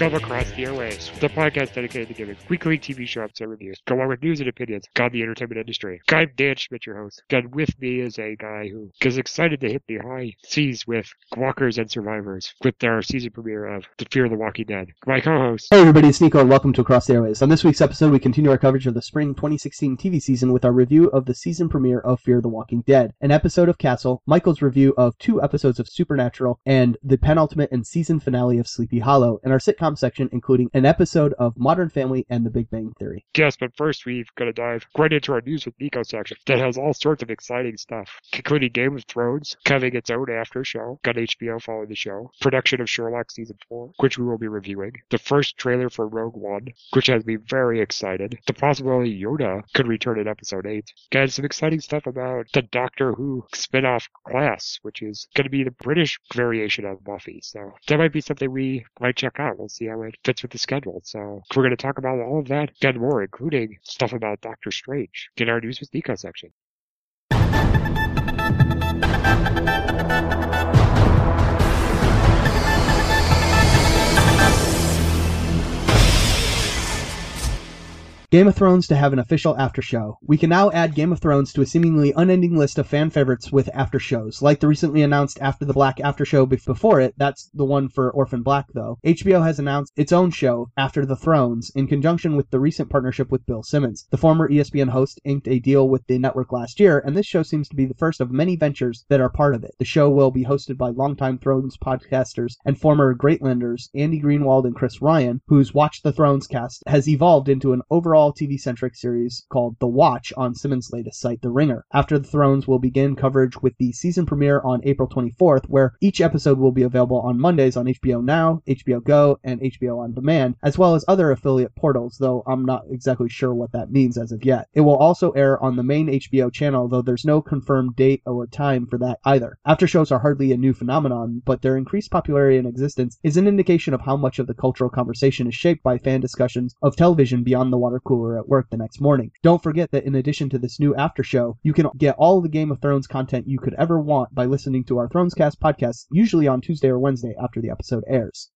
of Across the Airwaves, the podcast dedicated to giving weekly TV show episode reviews, on with news and opinions on the entertainment industry. I'm Dan Schmidt, your host. And with me is a guy who is excited to hit the high seas with Walkers and Survivors with their season premiere of The Fear of the Walking Dead. My co-host, Hey everybody, it's Nico and welcome to Across the Airwaves. On this week's episode, we continue our coverage of the spring 2016 TV season with our review of the season premiere of Fear the Walking Dead, an episode of Castle, Michael's review of two episodes of Supernatural, and the penultimate and season finale of Sleepy Hollow, and our sitcom section including an episode of Modern Family and The Big Bang Theory. yes, but first we've got to dive right into our news with Nico section that has all sorts of exciting stuff, including Game of Thrones having its own after show, got HBO following the show, production of Sherlock season 4, which we will be reviewing, the first trailer for Rogue One, which has me very excited, the possibility Yoda could return in episode 8, and some exciting stuff about the Doctor Who spin-off class, which is going to be the British variation of Buffy, so that might be something we might check out. We'll see how it fits with the schedule. So we're going to talk about all of that and more, including stuff about Doctor Strange in our News with Nico section. Game of Thrones to have an official after show. We can now add Game of Thrones to a seemingly unending list of fan favorites with after shows, like the recently announced After the Black after show before it. That's the one for Orphan Black, though. HBO has announced its own show, After the Thrones, in conjunction with the recent partnership with Bill Simmons. The former ESPN host inked a deal with the network last year, and this show seems to be the first of many ventures that are part of it. The show will be hosted by longtime Thrones podcasters and former Grantlanders Andy Greenwald and Chris Ryan, whose Watch the Thrones cast has evolved into an overall TV centric series called The Watch on Simmons' latest site, The Ringer. After the Thrones will begin coverage with the season premiere on April 24th, where each episode will be available on Mondays on HBO Now, HBO Go, and HBO On Demand, as well as other affiliate portals, though I'm not exactly sure what that means as of yet. It will also air on the main HBO channel, though there's no confirmed date or time for that either. After shows are hardly a new phenomenon, but their increased popularity and existence is an indication of how much of the cultural conversation is shaped by fan discussions of television beyond the water cooler at work the next morning. Don't forget that in addition to this new after show, you can get all the Game of Thrones content you could ever want by listening to our Thronescast podcast, usually on Tuesday or Wednesday after the episode airs.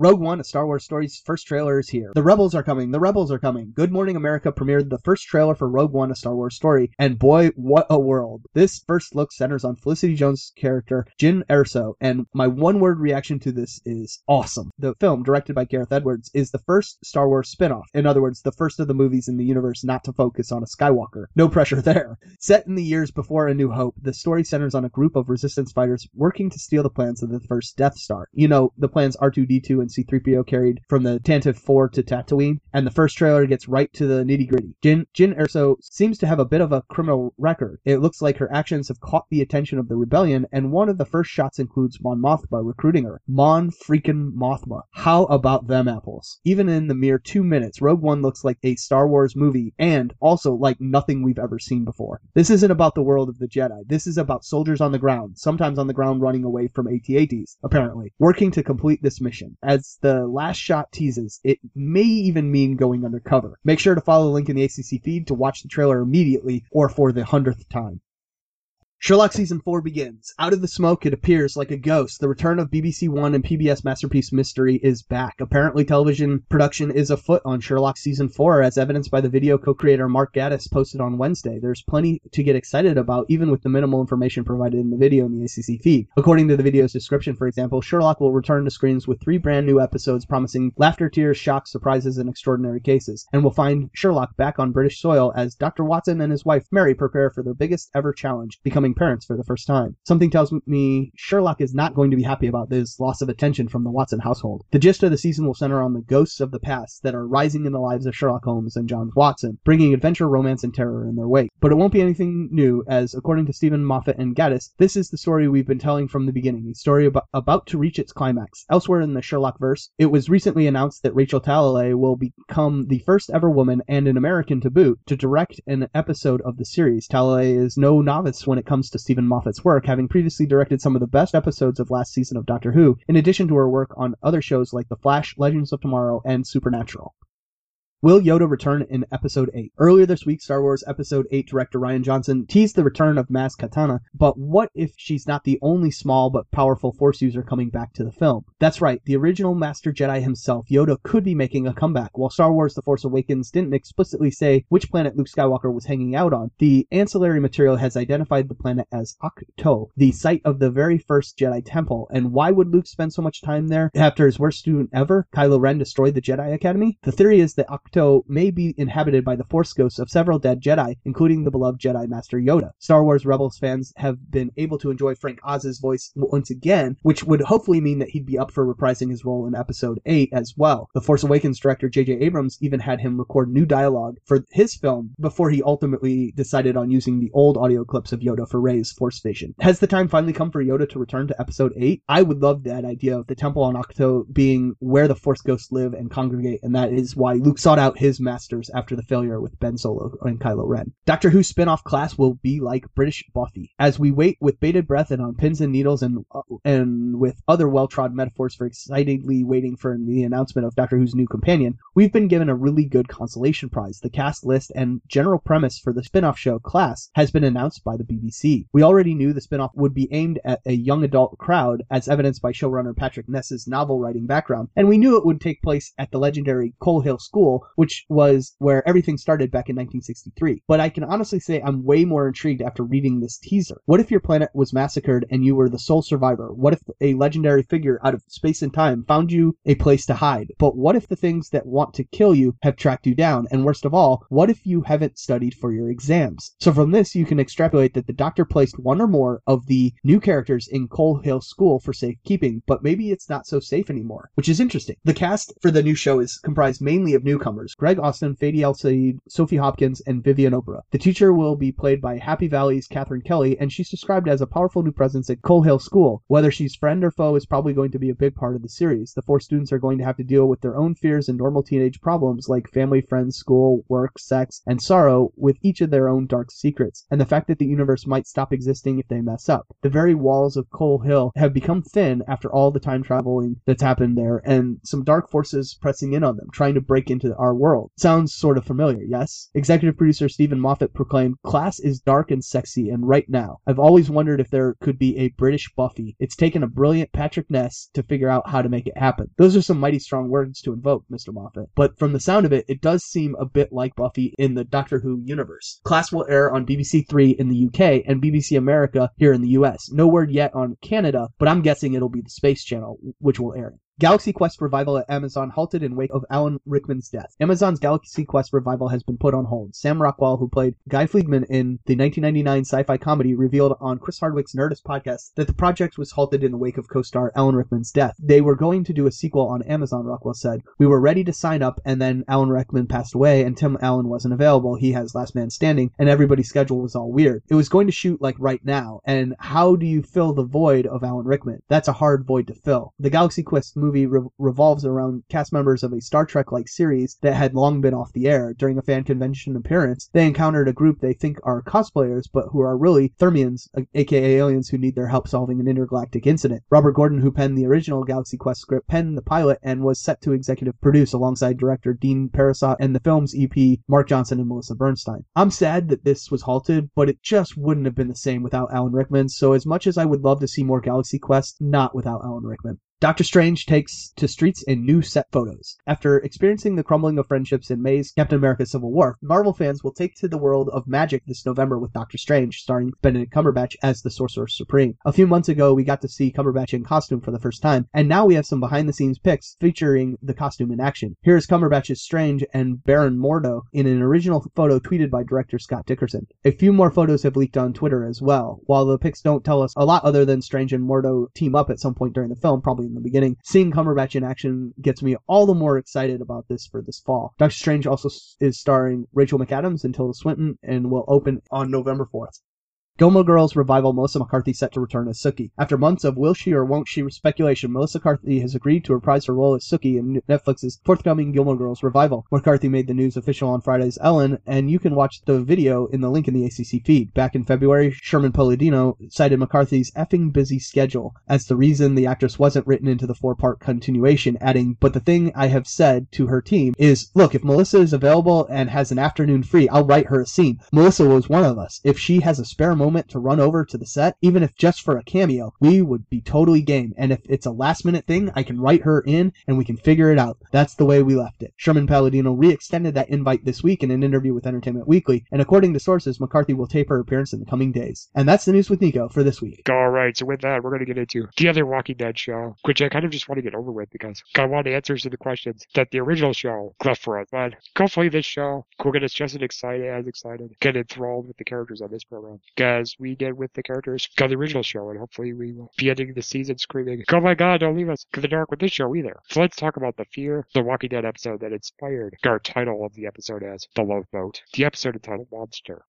Rogue One, a Star Wars story's first trailer is here. The Rebels are coming. The Rebels are coming. Good Morning America premiered the first trailer for Rogue One, a Star Wars story, and boy, what a world. This first look centers on Felicity Jones' character, Jyn Erso, and my one word reaction to this is awesome. The film, directed by Gareth Edwards, is the first Star Wars spin-off. In other words, the first of the movies in the universe not to focus on a Skywalker. No pressure there. Set in the years before A New Hope, the story centers on a group of resistance fighters working to steal the plans of the first Death Star. You know, the plans R2-D2 and C-3PO carried from the Tantive 4 to Tatooine, and the first trailer gets right to the nitty-gritty. Jyn, Jyn Erso seems to have a bit of a criminal record. It looks like her actions have caught the attention of the rebellion, and one of the first shots includes Mon Mothma recruiting her. Mon freaking Mothma. How about them apples? Even in the mere two minutes, Rogue One looks like a Star Wars movie, and also like nothing we've ever seen before. This isn't about the world of the Jedi. This is about soldiers on the ground, sometimes on the ground running away from AT-ATs, apparently, working to complete this mission. As the last shot teases, it may even mean going undercover. Make sure to follow the link in the ACC feed to watch the trailer immediately or for the hundredth time. Sherlock Season 4 begins. Out of the smoke, it appears like a ghost. The return of BBC One and PBS Masterpiece Mystery is back. Apparently, television production is afoot on Sherlock Season 4, as evidenced by the video co-creator Mark Gatiss posted on Wednesday. There's plenty to get excited about, even with the minimal information provided in the video in the ACC feed. According to the video's description, for example, Sherlock will return to screens with three brand new episodes promising laughter, tears, shocks, surprises, and extraordinary cases, and will find Sherlock back on British soil as Dr. Watson and his wife Mary prepare for their biggest ever challenge, becoming becoming parents for the first time. Something tells me Sherlock is not going to be happy about this loss of attention from the Watson household. The gist of the season will center on the ghosts of the past that are rising in the lives of Sherlock Holmes and John Watson, bringing adventure, romance, and terror in their wake. But it won't be anything new, as according to Steven Moffat and Gatiss, this is the story we've been telling from the beginning, a story about, about to reach its climax. Elsewhere in the Sherlock verse, it was recently announced that Rachel Talalay will become the first ever woman and an American to boot to direct an episode of the series. Talalay is no novice when it comes to Steven Moffat's work, having previously directed some of the best episodes of last season of Doctor Who, in addition to her work on other shows like The Flash, Legends of Tomorrow, and Supernatural. Will Yoda return in Episode 8? Earlier this week, Star Wars Episode 8 director Rian Johnson teased the return of Maz Kanata, but what if she's not the only small but powerful Force user coming back to the film? That's right, the original Master Jedi himself, Yoda, could be making a comeback. While Star Wars The Force Awakens didn't explicitly say which planet Luke Skywalker was hanging out on, the ancillary material has identified the planet as Ahch-To, the site of the very first Jedi Temple. And why would Luke spend so much time there after his worst student ever, Kylo Ren, destroyed the Jedi Academy? The theory is that Ahch-To may be inhabited by the Force ghosts of several dead Jedi, including the beloved Jedi Master Yoda. Star Wars Rebels fans have been able to enjoy Frank Oz's voice once again, which would hopefully mean that he'd be up for reprising his role in Episode 8 as well. The Force Awakens director J.J. Abrams even had him record new dialogue for his film before he ultimately decided on using the old audio clips of Yoda for Rey's Force Vision. Has the time finally come for Yoda to return to Episode 8? I would love that idea of the temple on Ahch-To being where the Force ghosts live and congregate, and that is why Luke sought out his masters after the failure with Ben Solo and Kylo Ren. Doctor Who spin-off class will be like British Buffy. As we wait with bated breath and on pins and needles and uh, and with other well-trod metaphors for excitedly waiting for the announcement of Doctor Who's new companion, we've been given a really good consolation prize. The cast list and general premise for the spin-off show Class has been announced by the BBC. We already knew the spin-off would be aimed at a young adult crowd, as evidenced by showrunner Patrick Ness's novel writing background, and we knew it would take place at the legendary Coal Hill School, which was where everything started back in 1963. But I can honestly say I'm way more intrigued after reading this teaser. What if your planet was massacred and you were the sole survivor? What if a legendary figure out of space and time found you a place to hide? But what if the things that want to kill you have tracked you down? And worst of all, what if you haven't studied for your exams? So from this, you can extrapolate that the doctor placed one or more of the new characters in Coal Hill School for safekeeping, but maybe it's not so safe anymore, which is interesting. The cast for the new show is comprised mainly of newcomers. Greg Austin, Fady Elsayed, Sophie Hopkins, and Vivian Oparah. The teacher will be played by Happy Valley's Katherine Kelly, and she's described as a powerful new presence at Coal Hill School. Whether she's friend or foe is probably going to be a big part of the series. The four students are going to have to deal with their own fears and normal teenage problems like family, friends, school, work, sex, and sorrow, with each of their own dark secrets, and the fact that the universe might stop existing if they mess up. The very walls of Coal Hill have become thin after all the time traveling that's happened there, and some dark forces pressing in on them, trying to break into our world. Sounds sort of familiar, yes? Executive producer Steven Moffat proclaimed, Class is dark and sexy, and right now. I've always wondered if there could be a British Buffy. It's taken a brilliant Patrick Ness to figure out how to make it happen. Those are some mighty strong words to invoke, Mr. Moffat. But from the sound of it, it does seem a bit like Buffy in the Doctor Who universe. Class will air on BBC Three in the UK and BBC America here in the US. No word yet on Canada, but I'm guessing it'll be the Space Channel, which will air it. Galaxy Quest revival at Amazon halted in wake of Alan Rickman's death. Amazon's Galaxy Quest revival has been put on hold. Sam Rockwell, who played Guy Fleegman in the 1999 sci-fi comedy, revealed on Chris Hardwick's Nerdist podcast that the project was halted in the wake of co-star Alan Rickman's death. They were going to do a sequel on Amazon, Rockwell said. We were ready to sign up, and then Alan Rickman passed away, and Tim Allen wasn't available. He has Last Man Standing, and everybody's schedule was all weird. It was going to shoot like right now, and how do you fill the void of Alan Rickman? That's a hard void to fill. The Galaxy Quest movie re- revolves around cast members of a Star Trek like series that had long been off the air. During a fan convention appearance, they encountered a group they think are cosplayers, but who are really Thermians, aka aliens who need their help solving an intergalactic incident. Robert Gordon, who penned the original Galaxy Quest script, penned the pilot and was set to executive produce alongside director Dean Parisot and the film's EP Mark Johnson and Melissa Bernstein. I'm sad that this was halted, but it just wouldn't have been the same without Alan Rickman, so as much as I would love to see more Galaxy Quest, not without Alan Rickman. Doctor Strange takes to streets in new set photos. After experiencing the crumbling of friendships in May's Captain America Civil War, Marvel fans will take to the world of magic this November with Doctor Strange, starring Benedict Cumberbatch as the Sorcerer Supreme. A few months ago, we got to see Cumberbatch in costume for the first time, and now we have some behind the scenes pics featuring the costume in action. Here is Cumberbatch's Strange and Baron Mordo in an original photo tweeted by director Scott Derrickson. A few more photos have leaked on Twitter as well. While the pics don't tell us a lot other than Strange and Mordo team up at some point during the film, probably in the beginning, seeing Cumberbatch in action gets me all the more excited about this for this fall. Doctor Strange also is starring Rachel McAdams and Tilda Swinton and will open on November 4th. Gilmore Girls revival Melissa McCarthy set to return as Sookie. After months of will she or won't she speculation, Melissa McCarthy has agreed to reprise her role as Sookie in Netflix's forthcoming Gilmore Girls revival. McCarthy made the news official on Friday's Ellen, and you can watch the video in the link in the ACC feed. Back in February, Sherman Palladino cited McCarthy's effing busy schedule as the reason the actress wasn't written into the four-part continuation, adding, "But the thing I have said to her team is, look, if Melissa is available and has an afternoon free, I'll write her a scene. Melissa was one of us. If she has a spare moment moment to run over to the set, even if just for a cameo, we would be totally game. And if it's a last minute thing, I can write her in and we can figure it out. That's the way we left it. Sherman Palladino re-extended that invite this week in an interview with Entertainment Weekly, and according to sources, McCarthy will tape her appearance in the coming days. And that's the news with Nico for this week. All right, so with that, we're going to get into the other Walking Dead show, which I kind of just want to get over with because I want answers to the questions that the original show left for us. But hopefully, this show will get us just as excited as excited, get enthralled with the characters on this program, as we did with the characters of the original show, and hopefully we will be ending the season screaming, "Oh my God, don't leave us in the dark with this show either." So let's talk about the Fear the Walking Dead episode that inspired our title of the episode as The Love Boat. The episode entitled Monster.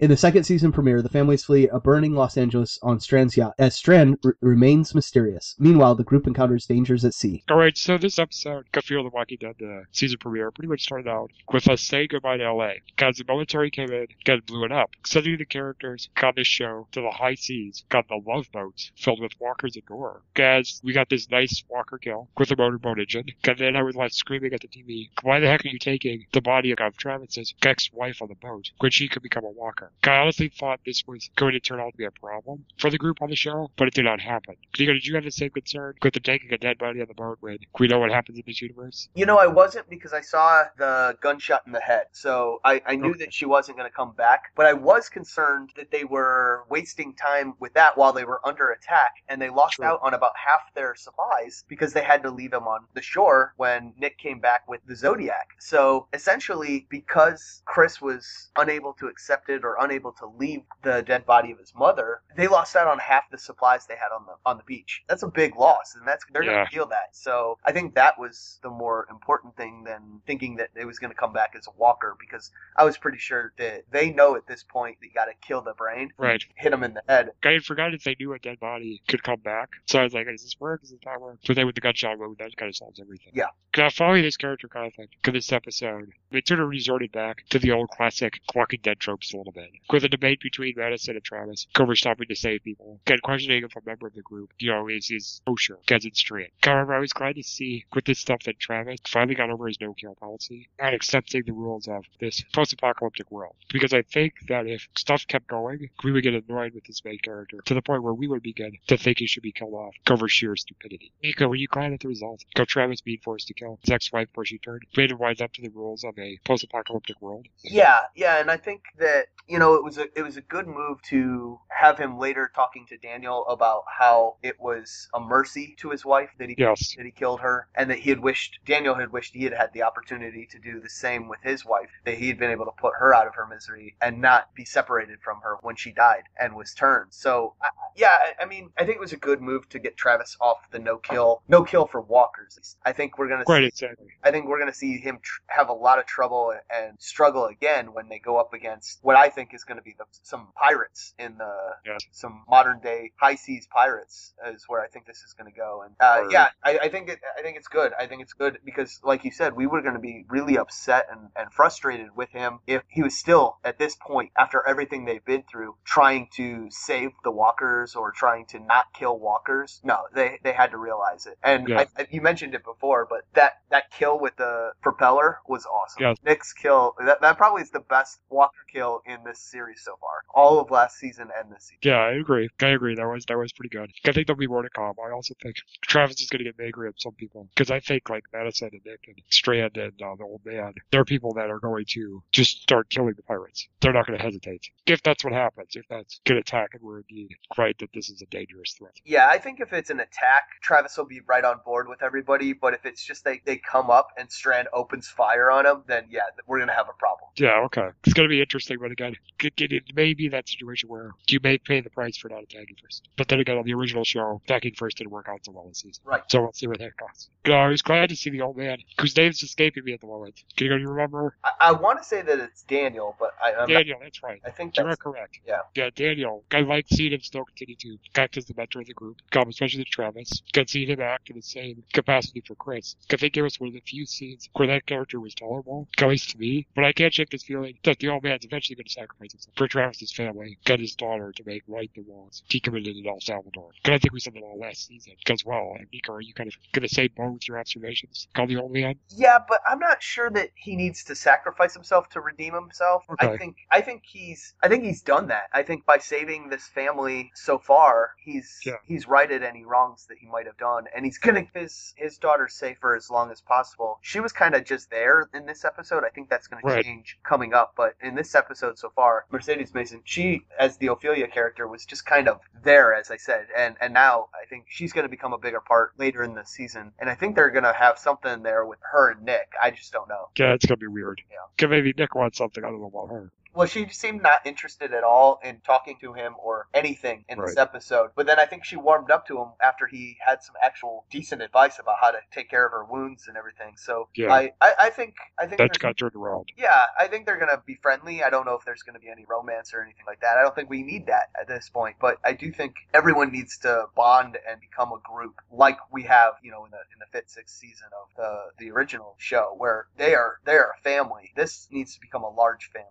In the second season premiere, the families flee a burning Los Angeles on Strand's yacht as Strand r- remains mysterious. Meanwhile, the group encounters dangers at sea. All right, so this episode, Fear the Walking Dead the season premiere, pretty much started out with us saying goodbye to LA because the military came in and blew it up, sending the characters on this show to the high seas, got the love boats filled with walkers and gore. Guys, we got this nice walker kill with a motorboat engine, and then I was left screaming at the TV, why the heck are you taking the body of Travis's ex-wife on the boat when she could become a walker? I honestly thought this was going to turn out to be a problem for the group on the show, but it did not happen. Did you have the same concern with them taking a dead body on the boat when we know what happens in this universe? You know, I wasn't because I saw the gunshot in the head, so I, I knew okay. that she wasn't going to come back. But I was concerned that they were wasting time with that while they were under attack, and they lost True. out on about half their supplies because they had to leave them on the shore when Nick came back with the Zodiac. So essentially, because Chris was unable to accept it or unable to leave the dead body of his mother, they lost out on half the supplies they had on the on the beach. That's a big loss, and that's they're yeah. going to feel that. So I think that was the more important thing than thinking that it was going to come back as a walker, because I was pretty sure that they know at this point that you got to kill the brain, right? Hit him in the head. I had forgotten if they knew a dead body could come back, so I was like, "Does this work? Does this not work?" But then with the gunshot wound, that kind of solves everything. Yeah. Can I follow this character kind of thing? Because this episode, they sort of resorted back to the old classic Walking Dead tropes a little bit, with a debate between Madison and Travis, Cover stopping to save people, and questioning if a member of the group, you know, is is kosher, gets it straight. However, I was glad to see with this stuff that Travis finally got over his no-kill policy and accepting the rules of this post-apocalyptic world. Because I think that if stuff kept going, we would get annoyed with this main character to the point where we would begin to think he should be killed off over sheer stupidity. Nico, were you glad at the result? Go Travis being forced to kill his ex-wife before she turned, made him wise up to the rules of a post-apocalyptic world? Yeah, yeah, and I think that you know it was a it was a good move to have him later talking to Daniel about how it was a mercy to his wife that he yes. that he killed her, and that he had wished Daniel had wished he had had the opportunity to do the same with his wife, that he had been able to put her out of her misery and not be separated from her when she died and was turned. So I, yeah, I, I mean, I think it was a good move to get Travis off the no kill, no kill for walkers. I think we're gonna quite see, exactly. I think we're gonna see him tr- have a lot of trouble and struggle again when they go up against what I think is going to be the, some pirates in the yeah. some modern day high seas pirates is where I think this is going to go. And uh, yeah, I, I, think it I think it's good. I think it's good because, like you said, we were going to be really upset and, and frustrated with him if he was still at this point after everything they've been through trying to save the walkers or trying to not kill walkers. No, they they had to realize it. And Yeah. I, I- you mentioned it before, but that that kill with the propeller was awesome. Yes. Nick's kill that that probably is the best walker kill in this series so far, all of last season and this season. Yeah, I agree. I agree. That was that was pretty good. I think there'll be more to come. I also think Travis is going to get angry at some people because I think like Madison and Nick and Strand and uh, the old man, there are people that are going to just start killing the pirates. They're not going to hesitate if that's what happens. If that's good attack and we're indeed right that this is a dangerous threat. Yeah, I think if it's an attack, Travis will be right on board with everybody. But if it's just they, they come up and Strand opens fire on them, then yeah, we're gonna have a problem. Yeah, okay. It's going to be interesting, but again, it, it, it may be that situation where you may pay the price for not attacking first. But then again, on the original show, attacking first didn't work out so well this season. Right. So we'll see where that goes. I was glad to see the old man, whose name's escaping me at the moment. Can you remember? I, I want to say that it's Daniel, but I, I'm not, Daniel, that's right. I think You are correct. yeah. Yeah, Daniel. I like seeing him still continue to act as the mentor of the group, come especially to Travis. Can see him act in the same capacity for Chris. I think it was one of the few scenes where that character was tolerable, at least to me. But I can't shake this feeling that the old man's eventually going to sacrifice himself for Travis's family, get his daughter to make right the wrongs he committed in El Salvador. Because I think we said that all last season as well. And Nico, are you kind of going to say both your observations? Call the old man? Yeah, but I'm not sure that he needs to sacrifice himself to redeem himself. I think I think he's I think he's done that. I think by saving this family so far, he's Yeah. he's righted any wrongs that he might have done, and he's gonna keep his his daughter safe for as long as possible. She was kind of just there in this episode. I think that's gonna Right. change coming up, but in this episode so far, Mercedes Mason, she as the Ophelia character was just kind of there, as I said, and and now I think she's gonna become a bigger part later in the season, and I think they're gonna have something there with her and Nick. I just don't know. Yeah, it's going to be weird. Yeah. Cause maybe Nick wants something. I don't know about her. Well, she seemed not interested at all in talking to him or anything in this Right. episode. But then I think she warmed up to him after he had some actual decent advice about how to take care of her wounds and everything. So Yeah. I, I, I think I think That's got turned around. yeah, I think they're gonna be friendly. I don't know if there's gonna be any romance or anything like that. I don't think we need that at this point. But I do think everyone needs to bond and become a group, like we have, you know, in the in the fifth, sixth season of the the original show, where they are they are a family. This needs to become a large family.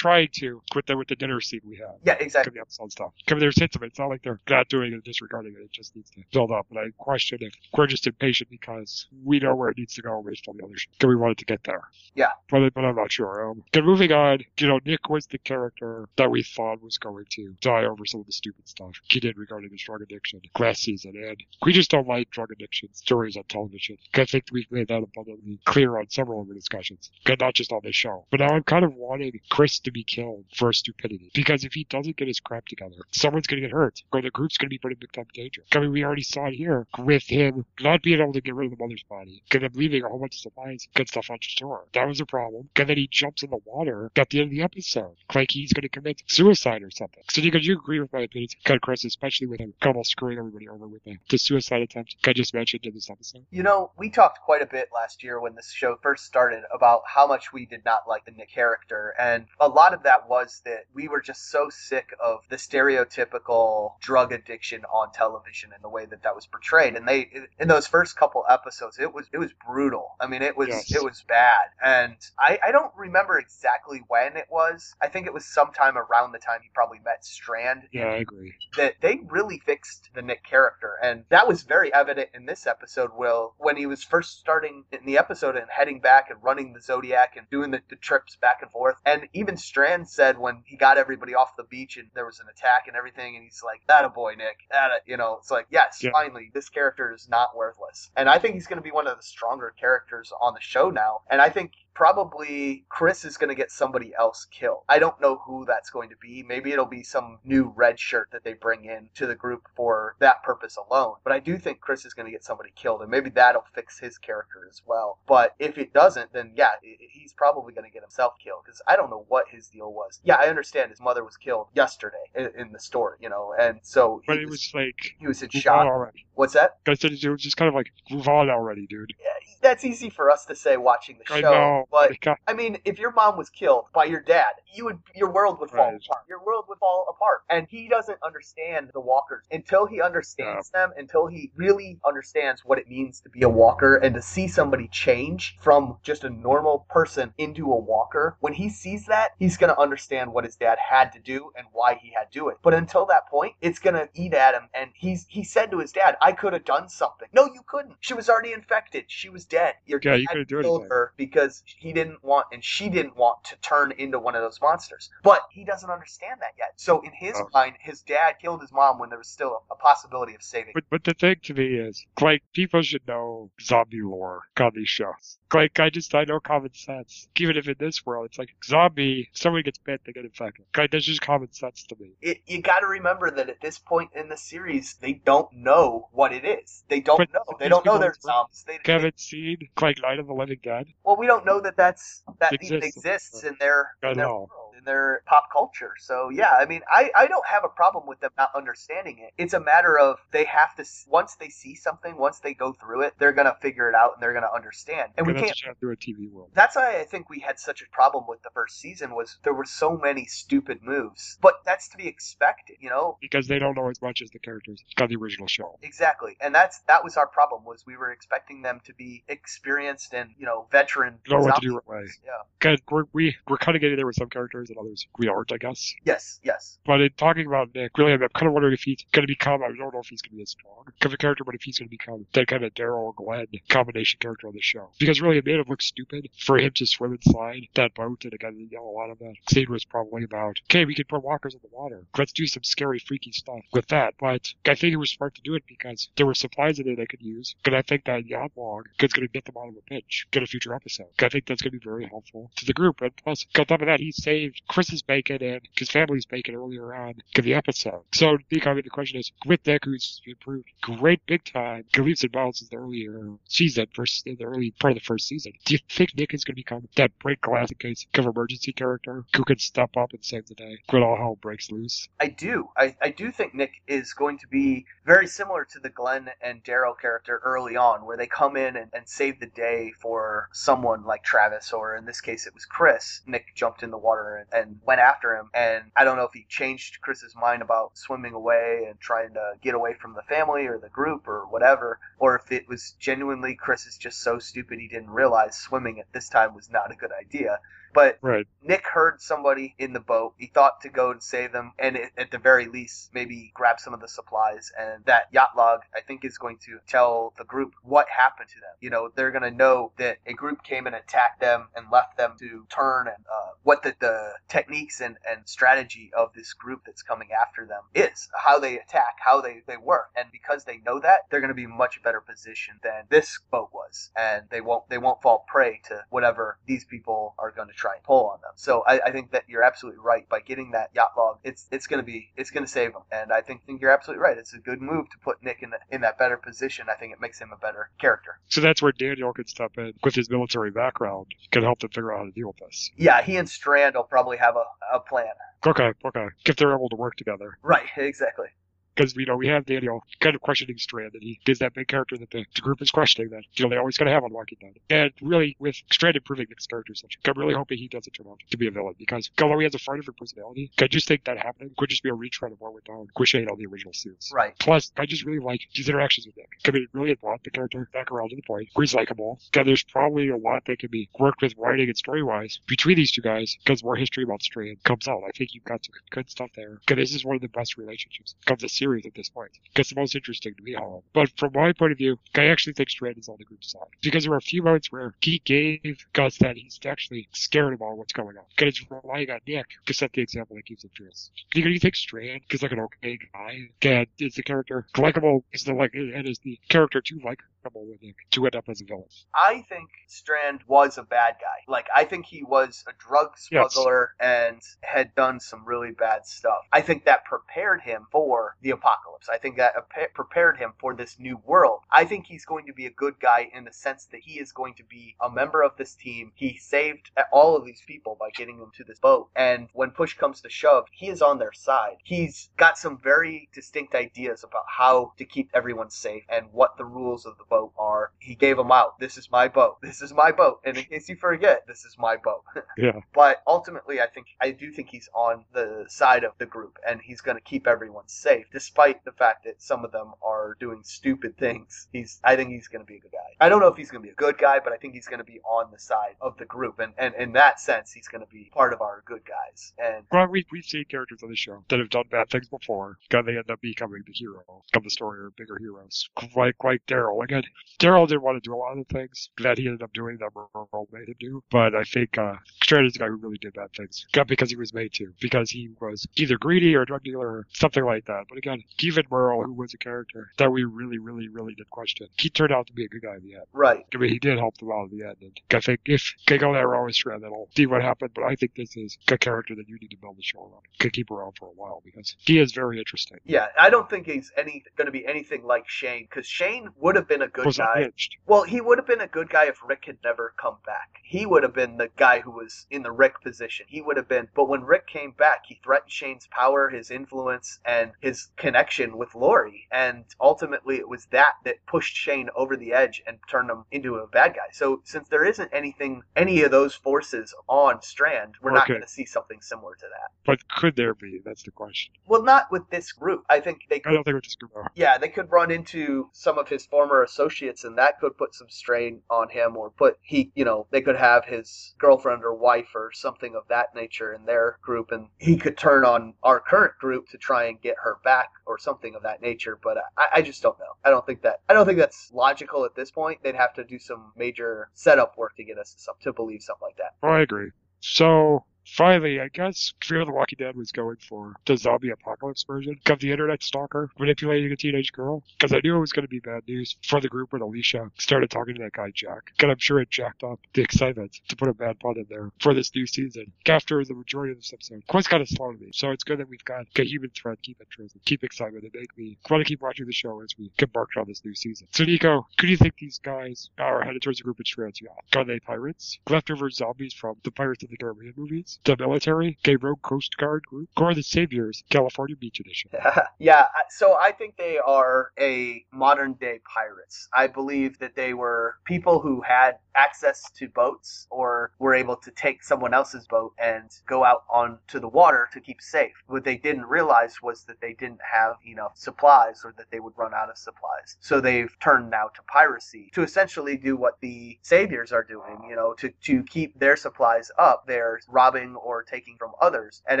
Trying to quit that with the dinner scene we had. Yeah, exactly. be episode stuff. Could there's hints of it. It's not like they're not doing it and disregarding it. It just needs to build up. And I question if we're just impatient because we know where it needs to go based on the other shit. Because we want it to get there. Yeah. But, but I'm not sure. Um, good, moving on. You know, Nick was the character that we thought was going to die over some of the stupid stuff he did regarding his drug addiction last season. And we just don't like drug addiction stories on television. I think we've made that abundantly clear on several of the discussions. And not just on this show. But now I'm kind of wanting Chris to be killed for stupidity. Because if he doesn't get his crap together, someone's going to get hurt. Or the group's going to be put in big time danger. I mean, we already saw it here with him not being able to get rid of the mother's body. And him leaving a whole bunch of supplies, good stuff on the store. That was a problem. And then he jumps in the water at the end of the episode. Like he's going to commit suicide or something. So you, you agree with my opinion? Kind of Chris, especially with him almost screwing everybody over with the, the suicide attempt I just mentioned in this episode. You know, we talked quite a bit last year when this show first started about how much we did not like the Nick character, and a lot of that was that we were just so sick of the stereotypical drug addiction on television and the way that that was portrayed. And they, in those first couple episodes, it was it was brutal. I mean, it was Yes. it was bad, and I I don't remember exactly when it was. I think it was sometime around the time he probably met Strand Yeah, I agree. that they really fixed the Nick character, and that was very evident in this episode. Will when he was first starting in the episode and heading back and running the Zodiac and doing the, the trips back and forth, and even Strand said when he got everybody off the beach and there was an attack and everything, and he's like, "That a boy, Nick." That a, you know, it's like, yes, Yeah. finally, this character is not worthless, and I think he's going to be one of the stronger characters on the show now, and I think probably Chris is going to get somebody else killed. I don't know who that's going to be. Maybe it'll be some new red shirt that they bring in to the group for that purpose alone. But I do think Chris is going to get somebody killed, and maybe that'll fix his character as well. But if it doesn't, then yeah, he's probably going to get himself killed because I don't know what his deal was. Yeah, I understand his mother was killed yesterday in, in the store, you know, and so But he it was like, he was in shock. already. What's that? I said it was just kind of like, move on already, dude. Yeah, that's easy for us to say watching the I show, know. But I mean, if your mom was killed by your dad, you would your world would fall Right. apart. Your world would fall apart. And he doesn't understand the walkers until he understands them, until he really understands what it means to be a walker and to see somebody change from just a normal person into a walker. When he sees that, he's going to understand what his dad had to do and why he had to do it. But until that point, it's going to eat at him and he's he said to his dad, "I could have done something." No, you couldn't. She was already infected. She was dead. Your Yeah, you dad do killed anything. her because he didn't want and she didn't want to turn into one of those monsters. But he doesn't understand that yet. So in his Oh. mind, his dad killed his mom when there was still a, a possibility of saving. But but the thing to me is, like, people should know zombie lore on these shows. Like, I just I know common sense. Even if in this world, it's like zombie, somebody gets bit, they get infected. Like, that's just common sense to me. It, you got to remember that at this point in the series, they don't know what it is. They don't But- know. They don't know people they're are- zombies. They, they, Haven't seen like Night of the Living Dead. well, we don't know that that's that even Exists. in their in their world, their pop culture. So yeah, I mean, I I don't have a problem with them not understanding it. It's a matter of they have to once they see something, once they go through it, they're gonna figure it out and they're gonna understand. And we can't what you have to do a TV world. that's why I think we had such a problem with the first season was there were so many stupid moves. But that's to be expected, you know? Because they don't know as much as the characters on the original show. Exactly. And that's that was our problem was we were expecting them to be experienced and, you know, veteran Know what to do right moves. Yeah. Because we're, we, we're kind of getting there with some characters and others we aren't, I guess. Yes, yes. But in talking about Nick, really, I'm kind of wondering if he's going to become, I don't know if he's going to be as strong of a character, but if he's going to become that kind of Daryl Glenn combination character on the show. Because really, it made him look stupid for him to swim inside that boat. And again, you know, a lot of that scene was probably about, okay, we can put walkers in the water. Let's do some scary, freaky stuff with that. But I think it was smart to do it because there were supplies in there they could use. And I think that yacht log is going to get them out of a pinch, get a future episode. I think that's going to be very helpful to the group. And plus, on top of that, he saved Chris's bacon and his family's bacon earlier on in the episode. So, the question is, with Nick, who's improved great big time, leaps and bounds in the earlier season versus in the early part of the first season, do you think Nick is going to become that break glass in case of emergency character who can step up and save the day when all hell breaks loose? I do. I, I do think Nick is going to be very similar to the Glenn and Daryl character early on, where they come in and, and save the day for someone like Travis, or in this case it was Chris. Nick jumped in the water and, and went after him. And I don't know if he changed Chris's mind about swimming away and trying to get away from the family or the group or whatever, or if it was genuinely Chris is just so stupid he didn't realize swimming at this time was not a good idea. But Right. Nick heard somebody in the boat. He thought to go and save them, and it, at the very least, maybe grab some of the supplies. And that yacht log, I think, is going to tell the group what happened to them. You know, they're going to know that a group came and attacked them and left them to turn, and uh, what the, the techniques and, and strategy of this group that's coming after them is, how they attack, how they, they work. And because they know that, they're going to be much better positioned than this boat was, and they won't they won't fall prey to whatever these people are going to try and pull on them. So I, I think that you're absolutely right. By getting that yacht log, it's it's going to be it's going to save them, and I think think you're absolutely right. It's a good move to put Nick in the, in that better position. I think it makes him a better character. So that's where Daniel can step in with his military background, can help them figure out how to deal with this. Yeah, he and Strand will probably have a, a plan. Okay, okay. If they're able to work together. Right, exactly. Because, you know, we have Daniel kind of questioning Strand, and he is that big character that the, the group is questioning that, you know, they always got to have on Walking Dead. And really, with Strand improving Nick's character so much, I'm really hoping he doesn't turn out to be a villain, because although he has a far different personality, I just think that happening could just be a retread of what went down, Quishade on the original series. Right. Plus, I just really like his interactions with Nick. I mean, it really had brought the character back around to the point where he's likable. And there's probably a lot that can be worked with writing and story wise between these two guys because more history about Strand comes out. I think you've got some good stuff there. Because this is one of the best relationships of the series at this point. Gets the most interesting to me, however. But from my point of view, I actually think Strand is on the group's side. Because there were a few moments where he gave Gus that he's actually scared about what's going on. Because he's relying on Nick to set the example that keeps him true. Do you think Strand is like an okay guy? And is the character likable? Is the like and is the character too likable with Nick to end up as a villain? I think Strand was a bad guy. Like I think he was a drug Yes. smuggler and had done some really bad stuff. I think that prepared him for the apocalypse. I think that prepared him for this new world. I think he's going to be a good guy in the sense that he is going to be a member of this team. He saved all of these people by getting them to this boat. And when push comes to shove, he is on their side. He's got some very distinct ideas about how to keep everyone safe and what the rules of the boat boat are he gave them out. This is my boat. This is my boat. And in case you forget, this is my boat. Yeah. But ultimately, I think I do think he's on the side of the group, and he's going to keep everyone safe, despite the fact that some of them are doing stupid things. He's, I think he's going to be a good guy. I don't know if he's going to be a good guy, but I think he's going to be on the side of the group, and and in that sense, he's going to be part of our good guys. And Well, we, we've seen characters on the show that have done bad things before, and they end up becoming the hero of the story or bigger heroes. Like, like Daryl. Again, Daryl didn't want to do a lot of things that he ended up doing that Merle made him do, but I think uh, Strand is the guy who really did bad things. Because he was made to, because he was either greedy or a drug dealer or something like that. But again, even Merle, who was a character that we really, really, really did question, he turned out to be a good guy in the end. right, I mean, he did help them out in the end. And I think if they go that route with Strand, that'll see what happened. But I think this is a character that you need to build the show around. Could keep around for a while because he is very interesting. yeah, I don't think he's any going to be anything like Shane, because Shane would have been a good Was guy. unhinged. Well, he would have been a good guy if Rick had never come back. He would have been the guy who was in the Rick position. He would have been. But when Rick came back, he threatened Shane's power, his influence, and his connection with Lori. And ultimately, it was that that pushed Shane over the edge and turned him into a bad guy. So since there isn't anything, any of those forces on Strand, we're not going to see something similar to that. But could there be? That's the question. Well, not with this group. I think they I could don't think we're just yeah, they could run into some of his former associates, and that could put some strain on him, or put he, you know, they could have his girlfriend or wife or something of that nature in their group, and he could turn on our current group to try and get her back or something of that nature. But I, I just don't know. I don't think that I don't think that's logical at this point. They'd have to do some major setup work to get us to, to believe something like that. Oh, I agree. So finally, I guess Fear the Walking Dead was going for the zombie apocalypse version of the internet stalker manipulating a teenage girl. Because I knew it was going to be bad news for the group when Alicia started talking to that guy Jack. Because I'm sure it jacked up the excitement to put a bad pun in there for this new season. After the majority of this episode, quite kind of slow to me. So it's good that we've got a human thread, keep interest, and keep excitement, and make me want to keep watching the show as we embark on this new season. So Nico, do you think these guys are headed towards a group of got? Are they pirates? Leftover zombies from the Pirates of the Caribbean movies? The military? Gay Rogue Coast Guard group? Or the Saviors, California Beach Edition? yeah, so I think they are a modern day pirates. I believe that they were people who had access to boats or were able to take someone else's boat and go out onto the water to keep safe. What they didn't realize was that they didn't have enough supplies or that they would run out of supplies. So they've turned now to piracy to essentially do what the saviors are doing, you know, to, to keep their supplies up. They're robbing or taking from others. And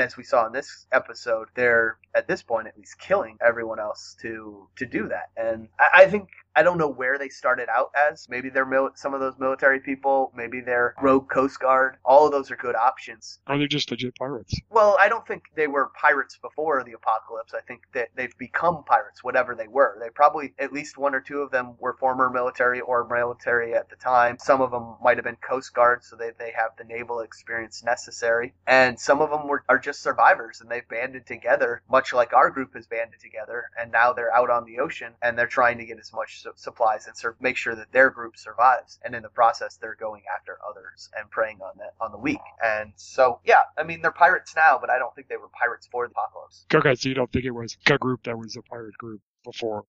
as we saw in this episode, they're at this point at least killing everyone else to to do that. And I, I think I don't know where they started out as. Maybe they're mil- some of those military people. Maybe they're rogue coast guard. All of those are good options. Or they're just legit pirates? Well, I don't think they were pirates before the apocalypse. I think that they've become pirates, whatever they were. They probably, at least one or two of them were former military or military at the time. Some of them might have been Coast Guard, so they, they have the naval experience necessary. And some of them were, are just survivors, and they've banded together, much like our group has banded together. And now they're out on the ocean, and they're trying to get as much supplies and sur- make sure that their group survives. And in the process, they're going after others and preying on the, on the weak. And so, yeah, I mean, they're pirates now, but I don't think they were pirates for the apocalypse. Okay, so you don't think it was a group that was a pirate group before